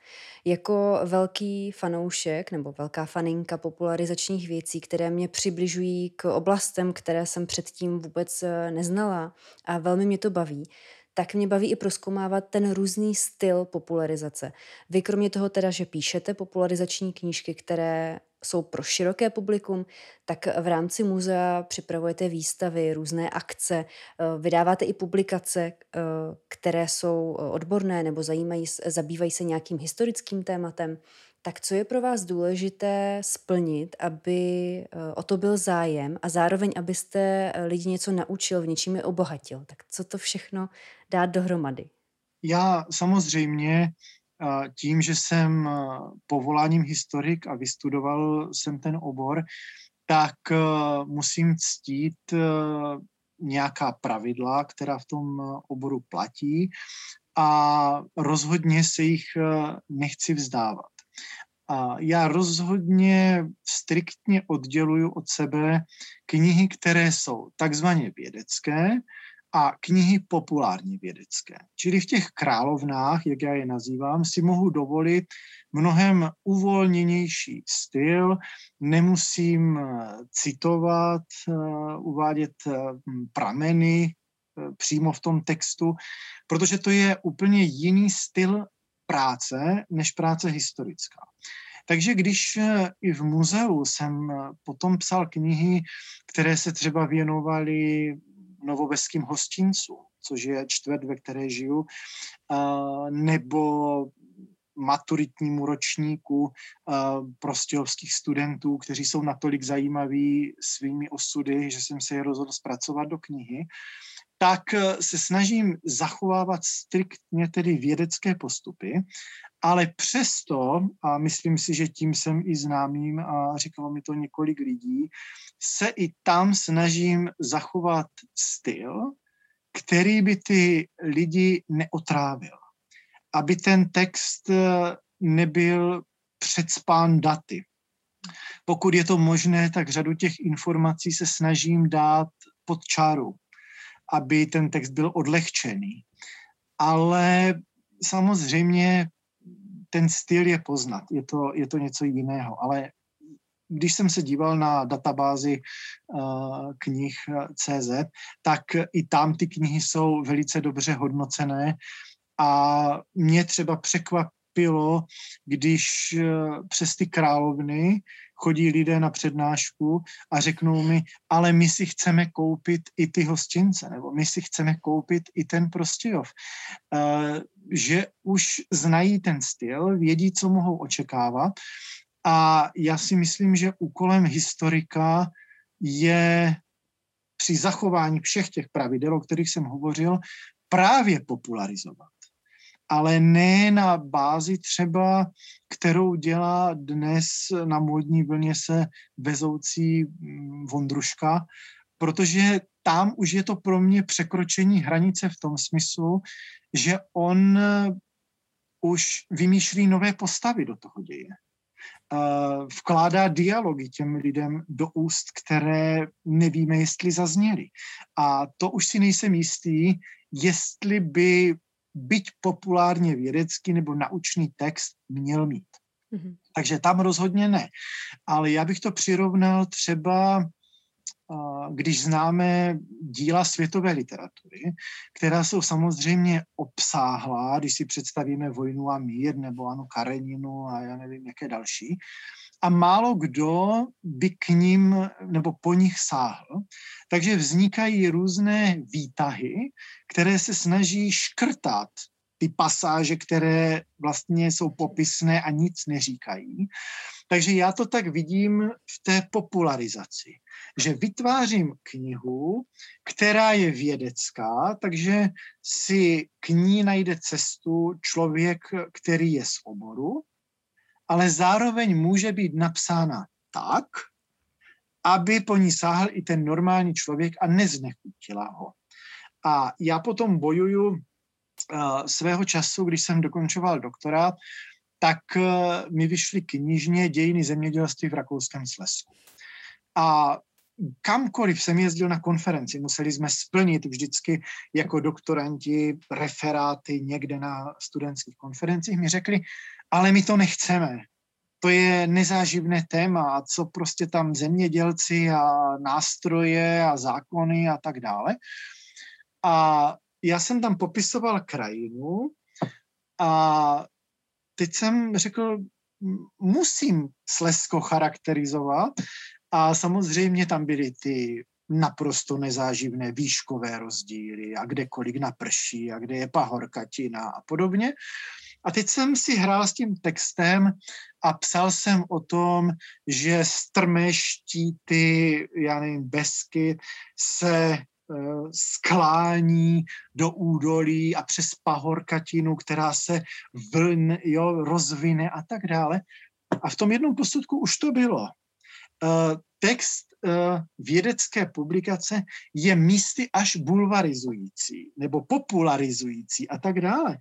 Jako velký fanoušek nebo velká faninka popularizačních věcí, které mě přibližují k oblastem, které jsem předtím vůbec eh, neznala a velmi mě to baví, tak mě baví i proskoumávat ten různý styl popularizace. Vy kromě toho teda, že píšete popularizační knížky, které jsou pro široké publikum, tak v rámci muzea připravujete výstavy, různé akce, eh, vydáváte i publikace, eh, které jsou odborné nebo zajímají, zabývají se nějakým historickým tématem. Tak co je pro vás důležité splnit, aby eh, o to byl zájem a zároveň, abyste lidi něco naučil, v něčím je obohatil? Tak co to všechno dát dohromady? Já samozřejmě tím, že jsem povoláním historik a vystudoval jsem ten obor, tak musím ctít nějaká pravidla, která v tom oboru platí a rozhodně se jich nechci vzdávat. A já rozhodně striktně odděluju od sebe knihy, které jsou takzvaně vědecké a knihy populárně vědecké. Čili v těch královnách, jak já je nazývám, si mohu dovolit mnohem uvolněnější styl, nemusím eh, citovat, eh, uvádět eh, prameny přímo v tom textu, protože to je úplně jiný styl práce než práce historická. Takže když i v muzeu jsem potom psal knihy, které se třeba věnovaly novoveským hostincům, což je čtvrt, ve které žiju, nebo maturitnímu ročníku prostějovských studentů, kteří jsou natolik zajímaví svými osudy, že jsem se je rozhodl zpracovat do knihy, tak e, se snažím zachovávat striktně tedy vědecké postupy, ale přesto, a myslím si, že tím jsem i známým a říkalo mi to několik lidí, se i tam snažím zachovat styl, který by ty lidi neotrávil. Aby ten text eh, nebyl předspán daty. Pokud je to možné, tak řadu těch informací se snažím dát pod čáru, aby ten text byl odlehčený. Ale samozřejmě ten styl je poznat, je to, je to něco jiného, ale když jsem se díval na databázi uh, knih eh, CZ, tak i tam ty knihy jsou velice dobře hodnocené. A mě třeba překvapilo, když uh, přes ty královny chodí lidé na přednášku a řeknou mi, ale my si chceme koupit i ty hostince, nebo my si chceme koupit i ten Prostějov. Uh, že už znají ten styl, vědí, co mohou očekávat a já si myslím, že úkolem historika je při zachování všech těch pravidel, o kterých jsem hovořil, právě popularizovat. Ale ne na bázi třeba, kterou dělá dnes na módní vlně se vezoucí mm, Vondruška, protože tam už je to pro mě překročení hranice v tom smyslu, že on už vymýšlí nové postavy do toho děje. Vkládá dialogy těm lidem do úst, které nevíme, jestli zazněly. A to už si nejsem jistý, jestli by byť populárně vědecký nebo naučný text měl mít. Mm-hmm. Takže tam rozhodně ne. Ale já bych to přirovnal třeba když známe díla světové literatury, která jsou samozřejmě obsáhlá, když si představíme Vojnu a mír nebo Anu Kareninu a já nevím, jaké další, a málo kdo by k ním nebo po nich sáhl. Takže vznikají různé výtahy, které se snaží škrtat ty pasáže, které vlastně jsou popisné a nic neříkají. Takže já to tak vidím v té popularizaci, že vytvářím knihu, která je vědecká, takže si k ní najde cestu člověk, který je z oboru, ale zároveň může být napsána tak, aby po ní sáhl i ten normální člověk a neznechutila ho. A já potom bojuju uh, svého času, když jsem dokončoval doktorát, tak uh, mi vyšly knižně dějiny zemědělství v Rakouském Slesku. A kamkoliv jsem jezdil na konferenci, museli jsme splnit vždycky jako doktoranti referáty někde na studentských konferencích, mi řekli, ale my to nechceme. To je nezáživné téma, co prostě tam zemědělci a nástroje a zákony a tak dále. A já jsem tam popisoval krajinu a teď jsem řekl, musím Slesko charakterizovat a samozřejmě tam byly ty naprosto nezáživné výškové rozdíly a kde kolik naprší a kde je pahorkatina a podobně. A teď jsem si hrál s tím textem a psal jsem o tom, že strmé štíty, já nevím, besky se uh, sklání do údolí a přes pahorkatinu, která se vln, jo, rozvine a tak dále. A v tom jednom posudku už to bylo. Uh, text uh, vědecké publikace je místy až bulvarizující nebo popularizující a tak dále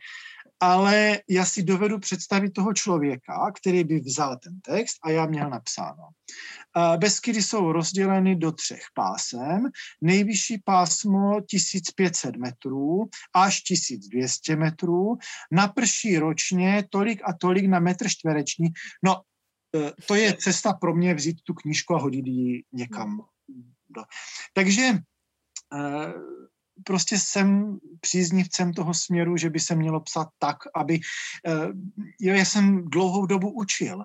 ale já si dovedu představit toho člověka, který by vzal ten text a já měl napsáno. Beskydy jsou rozděleny do třech pásem. Nejvyšší pásmo 1500 metrů až 1200 metrů. Naprší ročně tolik a tolik na metr čtvereční. No, to je cesta pro mě vzít tu knížku a hodit ji někam. Takže e, prostě jsem příznivcem toho směru, že by se mělo psat tak, aby... Eh, jo, já jsem dlouhou dobu učil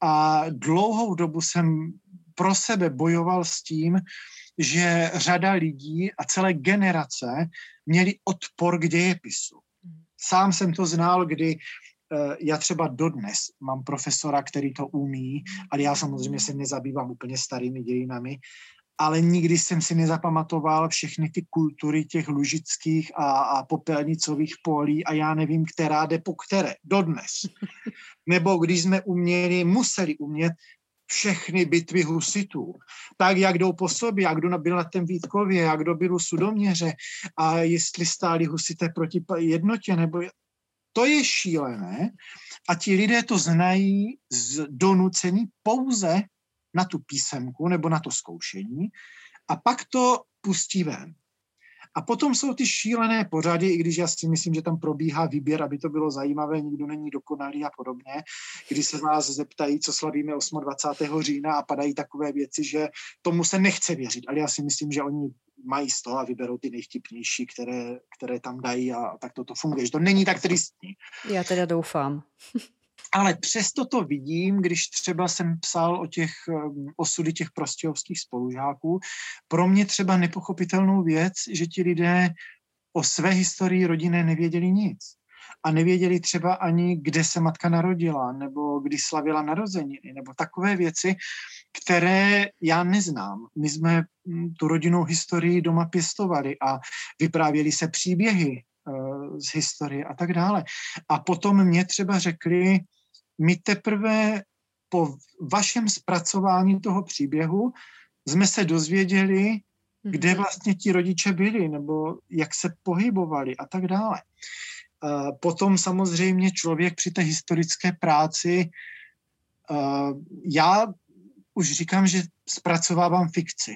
a dlouhou dobu jsem pro sebe bojoval s tím, že řada lidí a celé generace měli odpor k dějepisu. Sám jsem to znal, kdy eh, já třeba dodnes mám profesora, který to umí, ale já samozřejmě se nezabývám úplně starými dějinami, ale nikdy jsem si nezapamatoval všechny ty kultury těch lužických a, a popelnicových polí a já nevím, která jde po které, dodnes. Nebo když jsme uměli, museli umět všechny bitvy husitů. Tak, jak jdou po sobě, jak kdo byl na tom Vítkově, jak kdo byl u Sudoměře a jestli stáli husité proti jednotě, nebo to je šílené a ti lidé to znají z donucení pouze na tu písemku nebo na to zkoušení a pak to pustí ven. A potom jsou ty šílené pořady, i když já si myslím, že tam probíhá výběr, aby to bylo zajímavé, nikdo není dokonalý a podobně, kdy se vás zeptají, co slavíme 28. října a padají takové věci, že tomu se nechce věřit. Ale já si myslím, že oni mají z toho a vyberou ty nejvtipnější, které, které tam dají a tak to, to funguje. Že to není tak tristní. Já teda doufám. Ale přesto to vidím, když třeba jsem psal o těch um, osudy těch prostějovských spolužáků. Pro mě třeba nepochopitelnou věc, že ti lidé o své historii rodinné nevěděli nic. A nevěděli třeba ani, kde se matka narodila, nebo kdy slavila narozeniny, nebo takové věci, které já neznám. My jsme mm, tu rodinnou historii doma pěstovali a vyprávěli se příběhy z historie a tak dále. A potom mě třeba řekli, my teprve po vašem zpracování toho příběhu jsme se dozvěděli, kde mhm. vlastně ti rodiče byli, nebo jak se pohybovali a tak dále. Potom samozřejmě člověk při té historické práci, já už říkám, že zpracovávám fikci.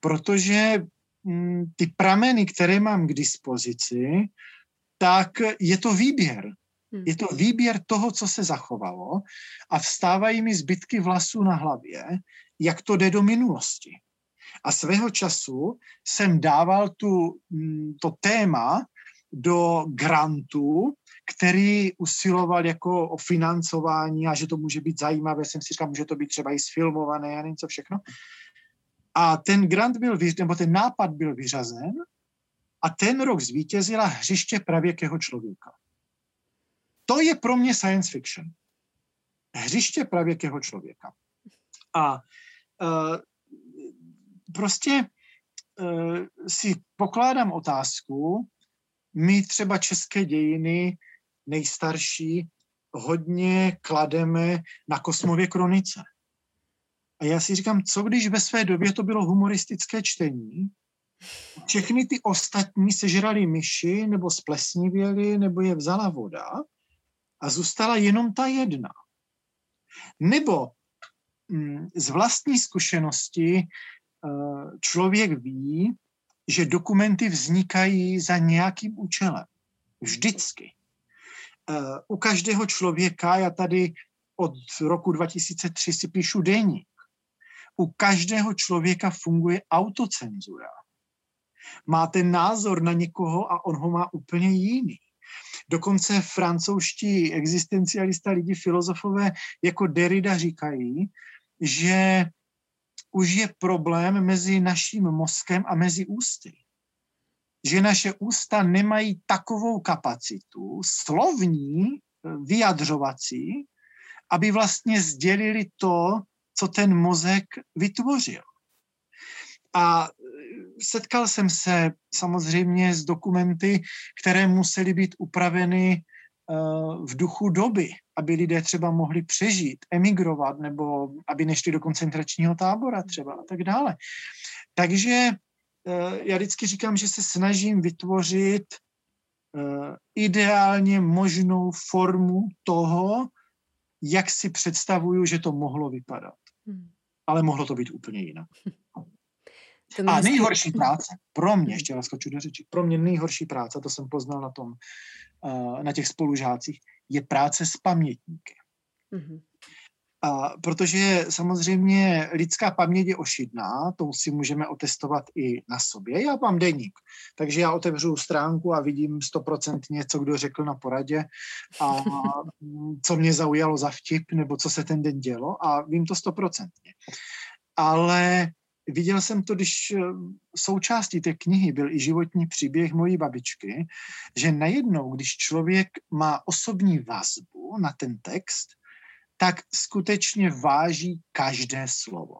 Protože mm, ty prameny, které mám k dispozici, tak je to výběr. Hmm. Je to výběr toho, co se zachovalo a vstávají mi zbytky vlasů na hlavě, jak to jde do minulosti. A svého času jsem dával tu, mm, to téma do grantu, který usiloval jako o financování a že to může být zajímavé. Jsem si říkal, může to být třeba i sfilmované a něco všechno. A ten grant byl, nebo ten nápad byl vyřazen a ten rok zvítězila hřiště pravěkého člověka. To je pro mě science fiction. Hřiště pravěkého člověka. A uh, prostě uh, si pokládám otázku, my třeba české dějiny nejstarší hodně klademe na Kosmově kronice. A já si říkám, co když ve své době to bylo humoristické čtení, všechny ty ostatní sežrali myši nebo splesnivěli, nebo je vzala voda a zůstala jenom ta jedna. Nebo mm, z vlastní zkušenosti eh, člověk ví, že dokumenty vznikají za nějakým účelem. Vždycky. Eh, u každého člověka, já tady od roku 2003 si píšu deník, u každého člověka funguje autocenzura. Máte názor na někoho a on ho má úplně jiný. Dokonce francouzští existencialista, lidi, filozofové jako Derrida říkají, že už je problém mezi naším mozkem a mezi ústy. Že naše ústa nemají takovou kapacitu slovní, vyjadřovací, aby vlastně sdělili to, co ten mozek vytvořil. A setkal jsem se samozřejmě s dokumenty, které musely být upraveny v duchu doby, aby lidé třeba mohli přežít, emigrovat, nebo aby nešli do koncentračního tábora třeba a tak dále. Takže eh, já vždycky říkám, že se snažím vytvořit eh, ideálně možnou formu toho, jak si představuju, že to mohlo vypadat. Hmm. Ale mohlo to být úplně jinak. A nejhorší práce, pro mě, hmm. ještě raz skoču do řeči, pro mě nejhorší práce, to jsem poznal na tom, Eh, na těch spolužácích, je práce s pamětníky. Mm-hmm. A protože samozřejmě lidská paměť je ošidná, to si můžeme otestovat i na sobě. Já mám deník, takže já otevřu stránku a vidím stoprocentně, co kdo řekl na poradě a co mě zaujalo za vtip, nebo co se ten den dělo a vím to stoprocentně. Ale viděl jsem to, když eh, součástí té knihy byl i životní příběh mojí babičky, že najednou, když člověk má osobní vazbu na ten text, tak skutečně váží každé slovo.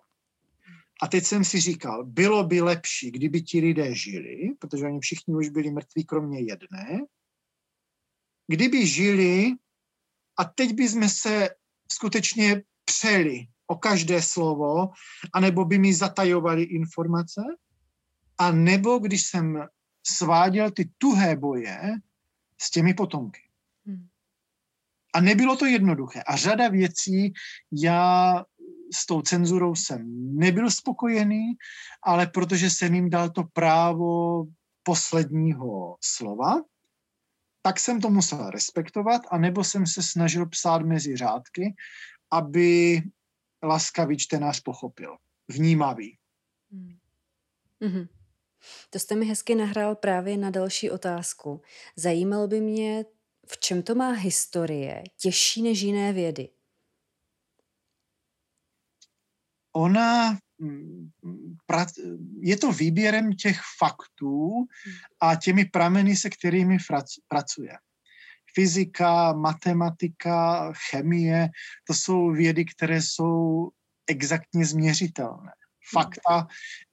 A teď jsem si říkal, bylo by lepší, kdyby ti lidé žili, protože oni všichni už byli mrtví, kromě jedné, kdyby žili a teď bychom se skutečně přeli o každé slovo, anebo by mi zatajovali informace, a nebo když jsem sváděl ty tuhé boje s těmi potomky. Hmm. A nebylo to jednoduché. A řada věcí, já s tou cenzurou jsem nebyl spokojený, ale protože jsem jim dal to právo posledního slova, tak jsem to musel respektovat, a nebo jsem se snažil psát mezi řádky, aby laskavý čtenář pochopil, vnímavý. Mm-hmm. To jste mi hezky nahrál právě na další otázku. Zajímalo by mě, v čem to má historie těžší než jiné vědy? Ona mm, je to výběrem těch faktů a těmi prameny, se kterými pracuje fyzika, matematika, chemie, to jsou vědy, které jsou exaktně změřitelné. fakta,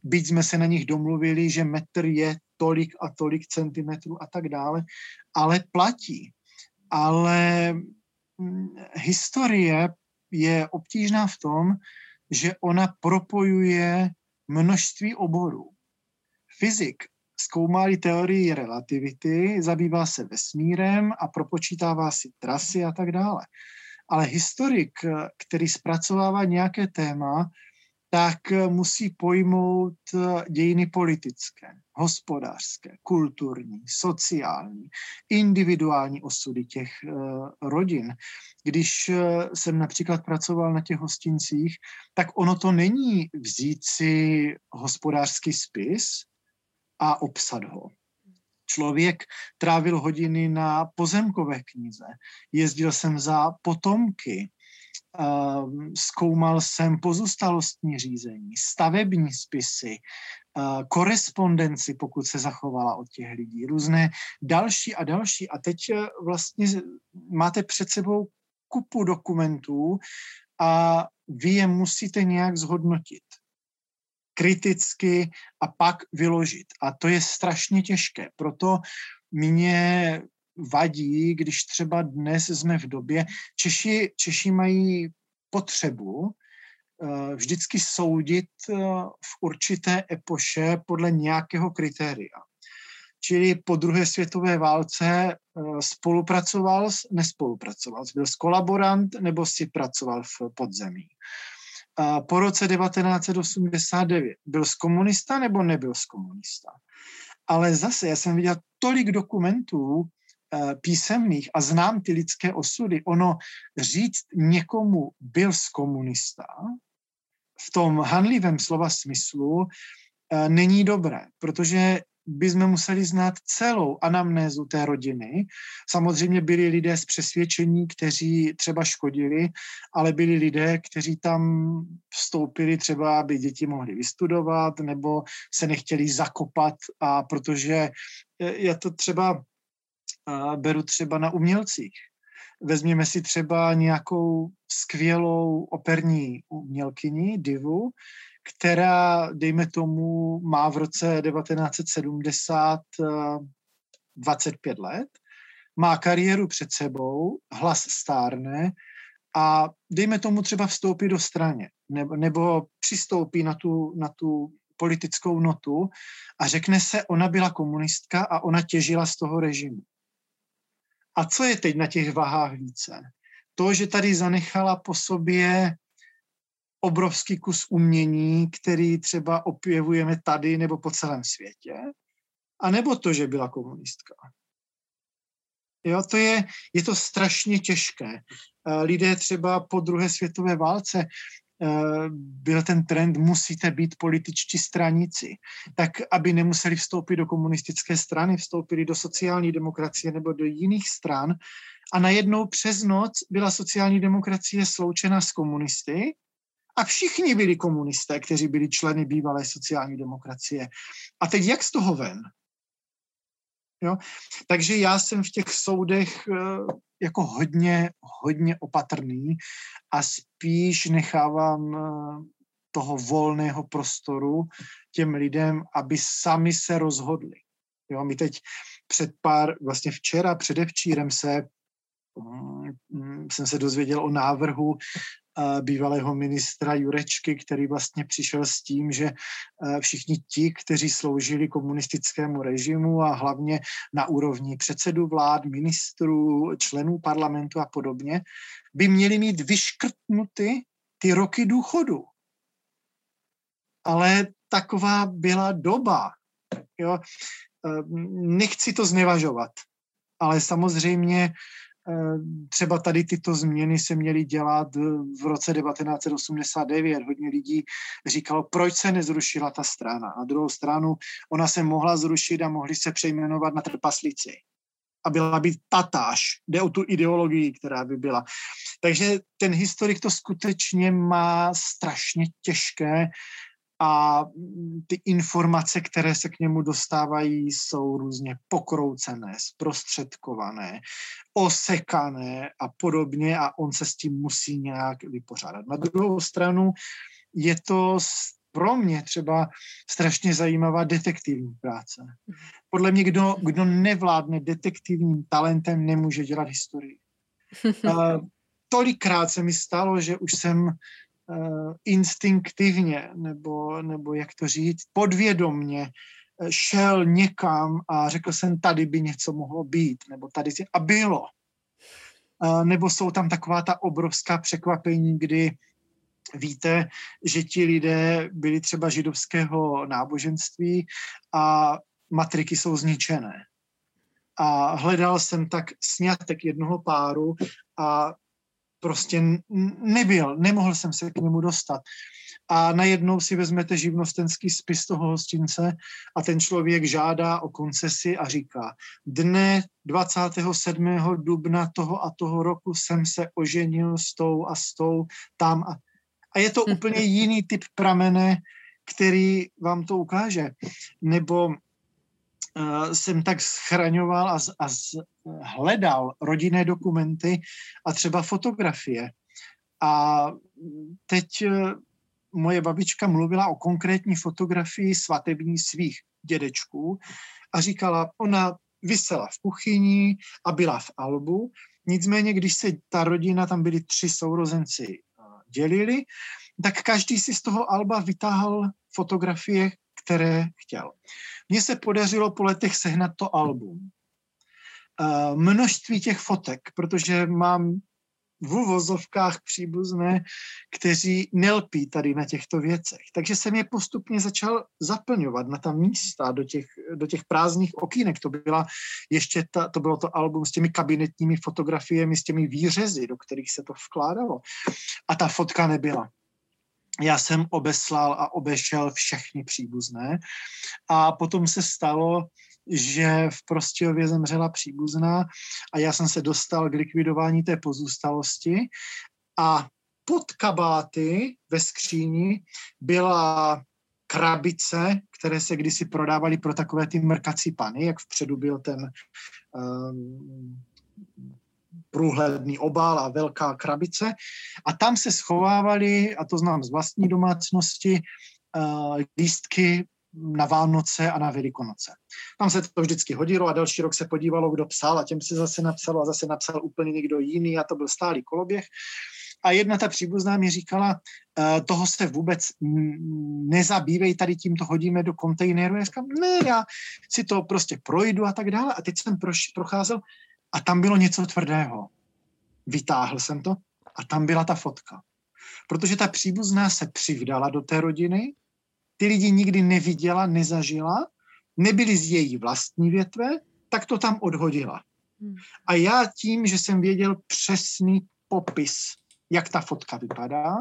byť jsme se na nich domluvili, že metr je tolik a tolik centimetrů a tak dále, ale platí. Ale hm, historie je obtížná v tom, že ona propojuje množství oborů. Fyzik zkoumá teorii relativity, zabývá se vesmírem a propočítává si trasy a tak dále. Ale historik, který zpracovává nějaké téma, tak musí pojmout dějiny politické, hospodářské, kulturní, sociální, individuální osudy těch uh, rodin. Když uh, jsem například pracoval na těch hostincích, tak ono to není vzít si hospodářský spis a obsat ho. Člověk trávil hodiny na pozemkové knize, jezdil jsem za potomky, Ehm, zkoumal jsem pozůstalostní řízení, stavební spisy, eh, korespondenci, pokud se zachovala od těch lidí, různé další a další. A teď eh, vlastně máte před sebou kupu dokumentů a vy je musíte nějak zhodnotit kriticky a pak vyložit. A to je strašně těžké. Proto mě vadí, když třeba dnes jsme v době, Češi, Češi mají potřebu uh, vždycky soudit uh, v určité epoše podle nějakého kritéria. Čili po druhé světové válce uh, spolupracoval, nespolupracoval, byl kolaborant nebo si pracoval v podzemí. Po roce 1989 byl komunista nebo nebyl komunista. Ale zase já jsem viděl tolik dokumentů, Eh, písemných a znám ty lidské osudy, ono říct někomu byl z komunista v tom hanlivém slova smyslu eh, není dobré, protože bychom museli znát celou anamnézu té rodiny. Samozřejmě byli lidé z přesvědčení, kteří třeba škodili, ale byli lidé, kteří tam vstoupili třeba, aby děti mohly vystudovat nebo se nechtěli zakopat a protože je to třeba beru třeba na umělcích. Vezměme si třeba nějakou skvělou operní umělkyni, divu, která, dejme tomu, má v roce 1970 25 let, má kariéru před sebou, hlas stárne a dejme tomu třeba vstoupí do straně nebo, nebo přistoupí na tu, na tu politickou notu a řekne se, ona byla komunistka a ona těžila z toho režimu. A co je teď na těch vahách více? To, že tady zanechala po sobě obrovský kus umění, který třeba opěvujeme tady nebo po celém světě, a nebo to, že byla komunistka. Jo, to je, je to strašně těžké. Lidé třeba po druhé světové válce Eh, byl ten trend, musíte být političtí straníci, tak aby nemuseli vstoupit do komunistické strany, vstoupili do sociální demokracie nebo do jiných stran a najednou přes noc byla sociální demokracie sloučena s komunisty a všichni byli komunisté, kteří byli členy bývalé sociální demokracie. A teď jak z toho ven? Jo? Takže já jsem v těch soudech eh, jako hodně, hodně opatrný a spíš nechávám eh, toho volného prostoru těm lidem, aby sami se rozhodli. Jo, my teď před pár, vlastně včera, předevčírem se jsem se dozvěděl o návrhu bývalého ministra Jurečky, který vlastně přišel s tím, že všichni ti, kteří sloužili komunistickému režimu a hlavně na úrovni předsedu vlád, ministrů, členů parlamentu a podobně, by měli mít vyškrtnuty ty roky důchodu. Ale taková byla doba. Jo? Nechci to znevažovat, ale samozřejmě Eh, třeba tady tyto změny se měly dělat v roce 1989. Hodně lidí říkalo, proč se nezrušila ta strana. Na druhou stranu ona se mohla zrušit a mohli se přejmenovat na trpaslici. A byla by tatáž. Jde o tu ideologii, která by byla. Takže ten historik to skutečně má strašně těžké a ty informace, které se k němu dostávají, jsou různě pokroucené, zprostředkované, osekané a podobně a on se s tím musí nějak vypořádat. Na druhou stranu je to pro mě třeba strašně zajímavá detektivní práce. Podle mě, kdo, kdo nevládne detektivním talentem, nemůže dělat historii. Uh, tolikrát se mi stalo, že už jsem instinktivně, nebo, nebo jak to říct, podvědomně šel někam a řekl jsem, tady by něco mohlo být, nebo tady a bylo. Uh, nebo jsou tam taková ta obrovská překvapení, kdy víte, že ti lidé byli třeba židovského náboženství a matriky jsou zničené. A hledal jsem tak snětek jednoho páru a prostě nebyl, nemohl jsem se k němu dostat. A najednou si vezmete živnostenský spis toho hostince a ten člověk žádá o koncesi a říká, dne 27. dubna toho a toho roku jsem se oženil s tou a s tou tam a a je to úplně jiný typ pramene, který vám to ukáže. Nebo uh, jsem tak schraňoval a, a hledal rodinné dokumenty a třeba fotografie. A teď uh, moje babička mluvila o konkrétní fotografii svatební svých dědečků a říkala, ona vysela v kuchyni a byla v albu, nicméně, když se ta rodina, tam byli tři sourozenci dělili, tak každý si z toho alba vytáhl fotografie, které chtěl. Mně se podařilo po letech sehnat to album. Uh, množství těch fotek, protože mám v uvozovkách příbuzné, kteří nelpí tady na těchto věcech. Takže jsem je postupně začal zaplňovat na ta místa do těch, do těch prázdných okýnek. To, byla ještě ta, to bylo to album s těmi kabinetními fotografiemi, s těmi výřezy, do kterých se to vkládalo. A ta fotka nebyla. Já jsem obeslal a obešel všechny příbuzné. A potom se stalo, že v Prostějově zemřela příbuzná a já jsem se dostal k likvidování té pozůstalosti. A pod kabáty ve skříni byla krabice, které se kdysi prodávaly pro takové ty mrkací pany, jak vpředu byl ten um, průhledný obal a velká krabice. A tam se schovávaly, a to znám z vlastní domácnosti, uh, lístky na Vánoce a na Velikonoce. Tam se to vždycky hodilo a další rok se podívalo, kdo psal a těm se zase napsalo a zase napsal úplně někdo jiný a to byl stálý koloběh. A jedna ta příbuzná mi říkala, e, toho se vůbec nezabývej, tady tím to hodíme do kontejneru. Já říkám, ne, já si to prostě projdu a tak dále. A teď jsem proš, procházel a tam bylo něco tvrdého. Vytáhl jsem to a tam byla ta fotka. Protože ta příbuzná se přivdala do té rodiny, ty lidi nikdy neviděla, nezažila, nebyli z její vlastní větve, tak to tam odhodila. Hmm. A já tím, že jsem věděl přesný popis, jak ta fotka vypadá,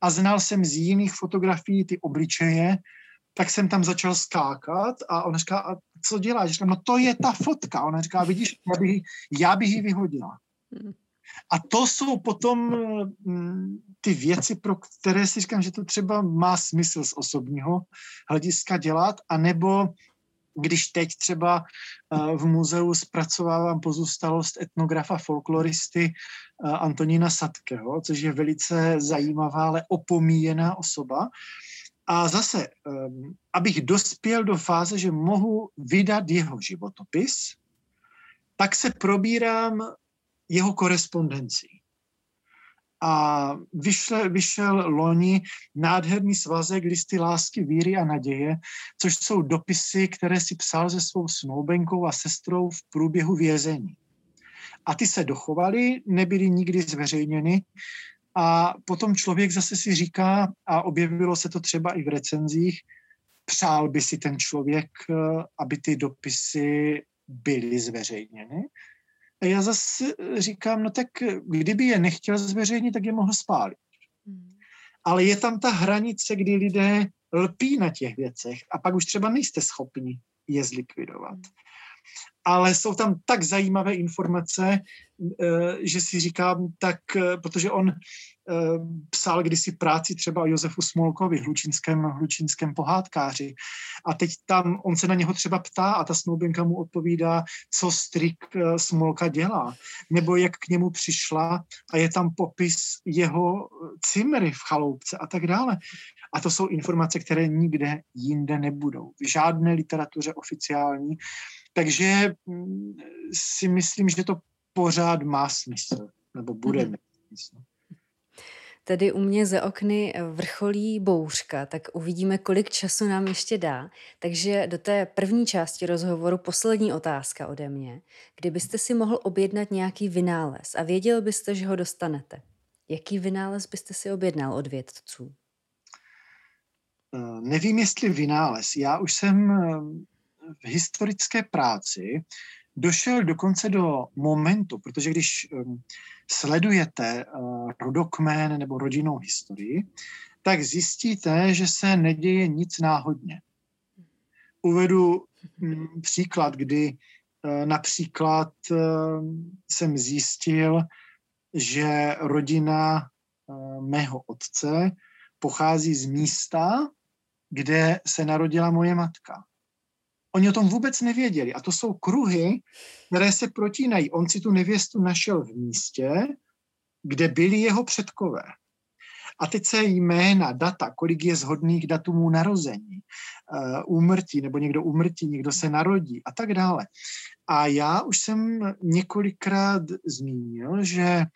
a znal jsem z jiných fotografií ty obličeje, tak jsem tam začal skákat a ona říká, a co děláš? Říkám, no to je ta fotka. Ona říká, vidíš, já bych, já bych ji vyhodila. Hmm. A to jsou potom mm, ty věci, pro které si říkám, že to třeba má smysl z osobního hlediska dělat, anebo když teď třeba eh, v muzeu zpracovávám pozůstalost etnografa folkloristy eh, Antonína Sadkeho, což je velice zajímavá, ale opomíjená osoba. A zase, ehm, abych dospěl do fáze, že mohu vydat jeho životopis, tak se probírám jeho korespondencí. A vyšle, vyšel loni nádherný svazek listy lásky, víry a naděje, což jsou dopisy, které si psal se svou snoubenkou a sestrou v průběhu vězení. A ty se dochovaly, nebyly nikdy zveřejněny. A potom člověk zase si říká, a objevilo se to třeba i v recenzích, přál by si ten člověk, eh, aby ty dopisy byly zveřejněny. A já zase říkám, no tak kdyby je nechtěl zveřejnit, tak je mohl spálit. Hmm. Ale je tam ta hranice, kdy lidé lpí na těch věcech a pak už třeba nejste schopni je zlikvidovat. ale jsou tam tak zajímavé informace, že si říkám, tak, protože on psal kdysi práci třeba o Josefu Smolkovi, hlučínském, hlučínském pohádkáři. A teď tam on se na něho třeba ptá a ta snoubenka mu odpovídá, co strik Smolka dělá, nebo jak k němu přišla a je tam popis jeho cimry v chaloupce a tak dále. A to jsou informace, které nikde jinde nebudou. V žádné literatuře oficiální. Takže mm, si myslím, že to pořád má smysl, nebo bude mm-hmm. mít smysl. Tady u mě ze okny vrcholí bouřka, tak uvidíme, kolik času nám ještě dá. Takže do té první části rozhovoru poslední otázka ode mě. Kdybyste si mohl objednat nějaký vynález a věděl byste, že ho dostanete, jaký vynález byste si objednal od vědců? Eh, nevím, jestli vynález. Já už jsem eh, v historické práci došel dokonce do momentu, protože když ehm, sledujete eh, rodokmén nebo rodinnou historii, tak zjistíte, že se neděje nic náhodně. Uvedu mm, příklad, kdy například jsem zjistil, že rodina mého otce pochází z místa, kde se narodila moje matka. Oni o tom vůbec nevěděli. A to jsou kruhy, které se protínají. On si tu nevěstu našel v místě, kde byli jeho předkové. A teď se jména, data, kolik je zhodných datumů narození, uh, úmrtí, nebo někdo umrtí, někdo se narodí a tak dále. A já už jsem několikrát zmínil, že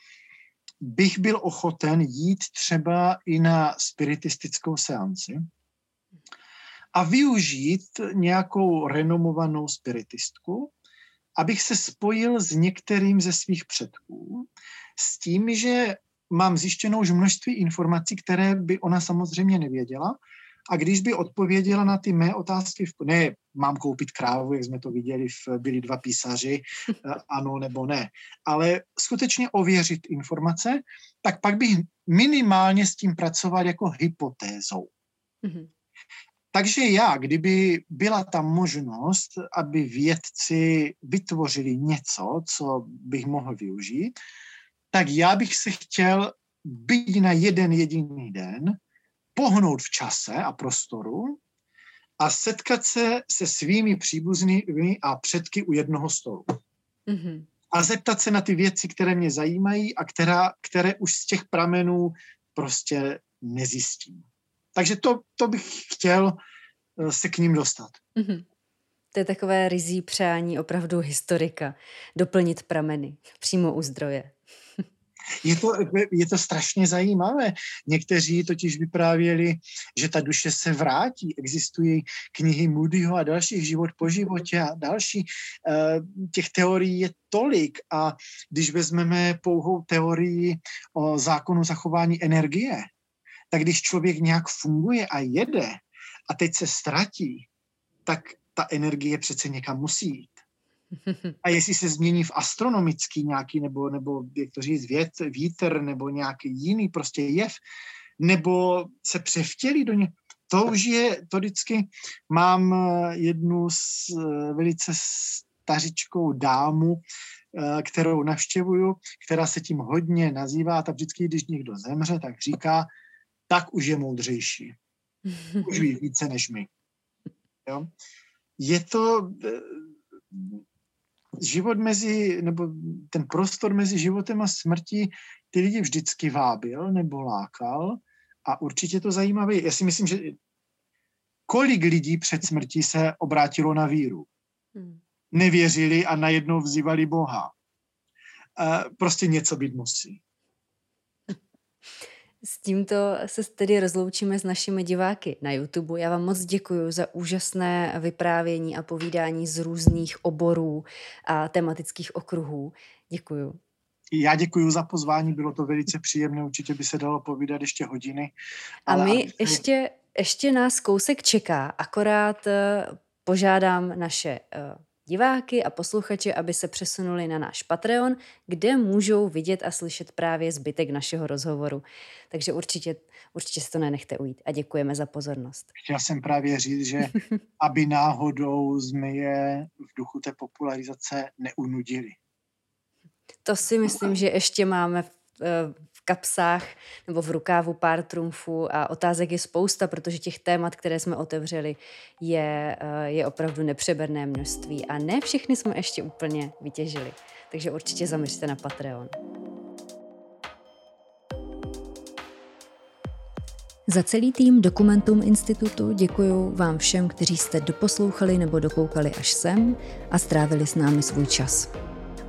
bych byl ochoten jít třeba i na spiritistickou seanci, a využít nějakou renomovanou spiritistku, abych se spojil s některým ze svých předků, s tím, že mám zjištěnou už množství informací, které by ona samozřejmě nevěděla, a když by odpověděla na ty mé otázky, ne, mám koupit krávu, jak jsme to viděli, v, byli dva písaři, ano nebo ne, ale skutečně ověřit informace, tak pak bych minimálně s tím pracoval jako hypotézou. Mm-hmm. Takže já, kdyby byla tam možnost, aby vědci vytvořili něco, co bych mohl využít, tak já bych se chtěl být na jeden jediný den, pohnout v čase a prostoru a setkat se se svými příbuznými a předky u jednoho stolu. Mm-hmm. A zeptat se na ty věci, které mě zajímají a která, které už z těch pramenů prostě nezjistím. Takže to, to bych chtěl eh, se k ním dostat. Mm-hmm. To je takové rizí přání opravdu historika. Doplnit prameny přímo u zdroje. Je to, je to strašně zajímavé. Někteří totiž vyprávěli, že ta duše se vrátí. Existují knihy Moodyho a dalších život po životě a další. Eh, těch teorií je tolik a když vezmeme pouhou teorii o zákonu zachování energie, tak když člověk nějak funguje a jede a teď se ztratí, tak ta energie přece někam musí jít. A jestli se změní v astronomický nějaký, nebo, nebo jak to říct, vět, vítr, nebo nějaký jiný prostě jev, nebo se převtělí do ně, to už je, to vždycky mám eh, jednu s eh, velice stařičkou dámu, eh, kterou navštěvuju, která se tím hodně nazývá, tak vždycky, když někdo zemře, tak říká, tak už je moudřejší. Už ví více než my. Jo? Je to život mezi, nebo ten prostor mezi životem a smrtí ty lidi vždycky vábil nebo lákal a určitě to zajímavé. Já si myslím, že kolik lidí před smrtí se obrátilo na víru. Hmm. Nevěřili a najednou vzývali Boha. Prostě něco být musí. S tímto se tedy rozloučíme s našimi diváky na YouTube. Já vám moc děkuji za úžasné vyprávění a povídání z různých oborů a tematických okruhů. Děkuji. Já děkuji za pozvání, bylo to velice příjemné, určitě by se dalo povídat ještě hodiny. A my aby... ještě, ještě nás kousek čeká, akorát uh, požádám naše uh, diváky a posluchače, aby se přesunuli na náš Patreon, kde můžou vidět a slyšet právě zbytek našeho rozhovoru. Takže určitě, určitě se to nenechte ujít a děkujeme za pozornost. Chtěl jsem právě říct, že aby náhodou jsme je v duchu té popularizace neunudili. To si myslím, že ještě máme v, eh, kapsách nebo v rukávu pár trumfů a otázek je spousta, protože těch témat, které jsme otevřeli, je, eh, je opravdu nepřeberné množství a ne všechny jsme ještě úplně vytěžili. Takže určitě zaměřte na Patreon. Za celý tým Dokumentum Institutu děkuji vám všem, kteří jste doposlouchali nebo dokoukali až sem a strávili s námi svůj čas.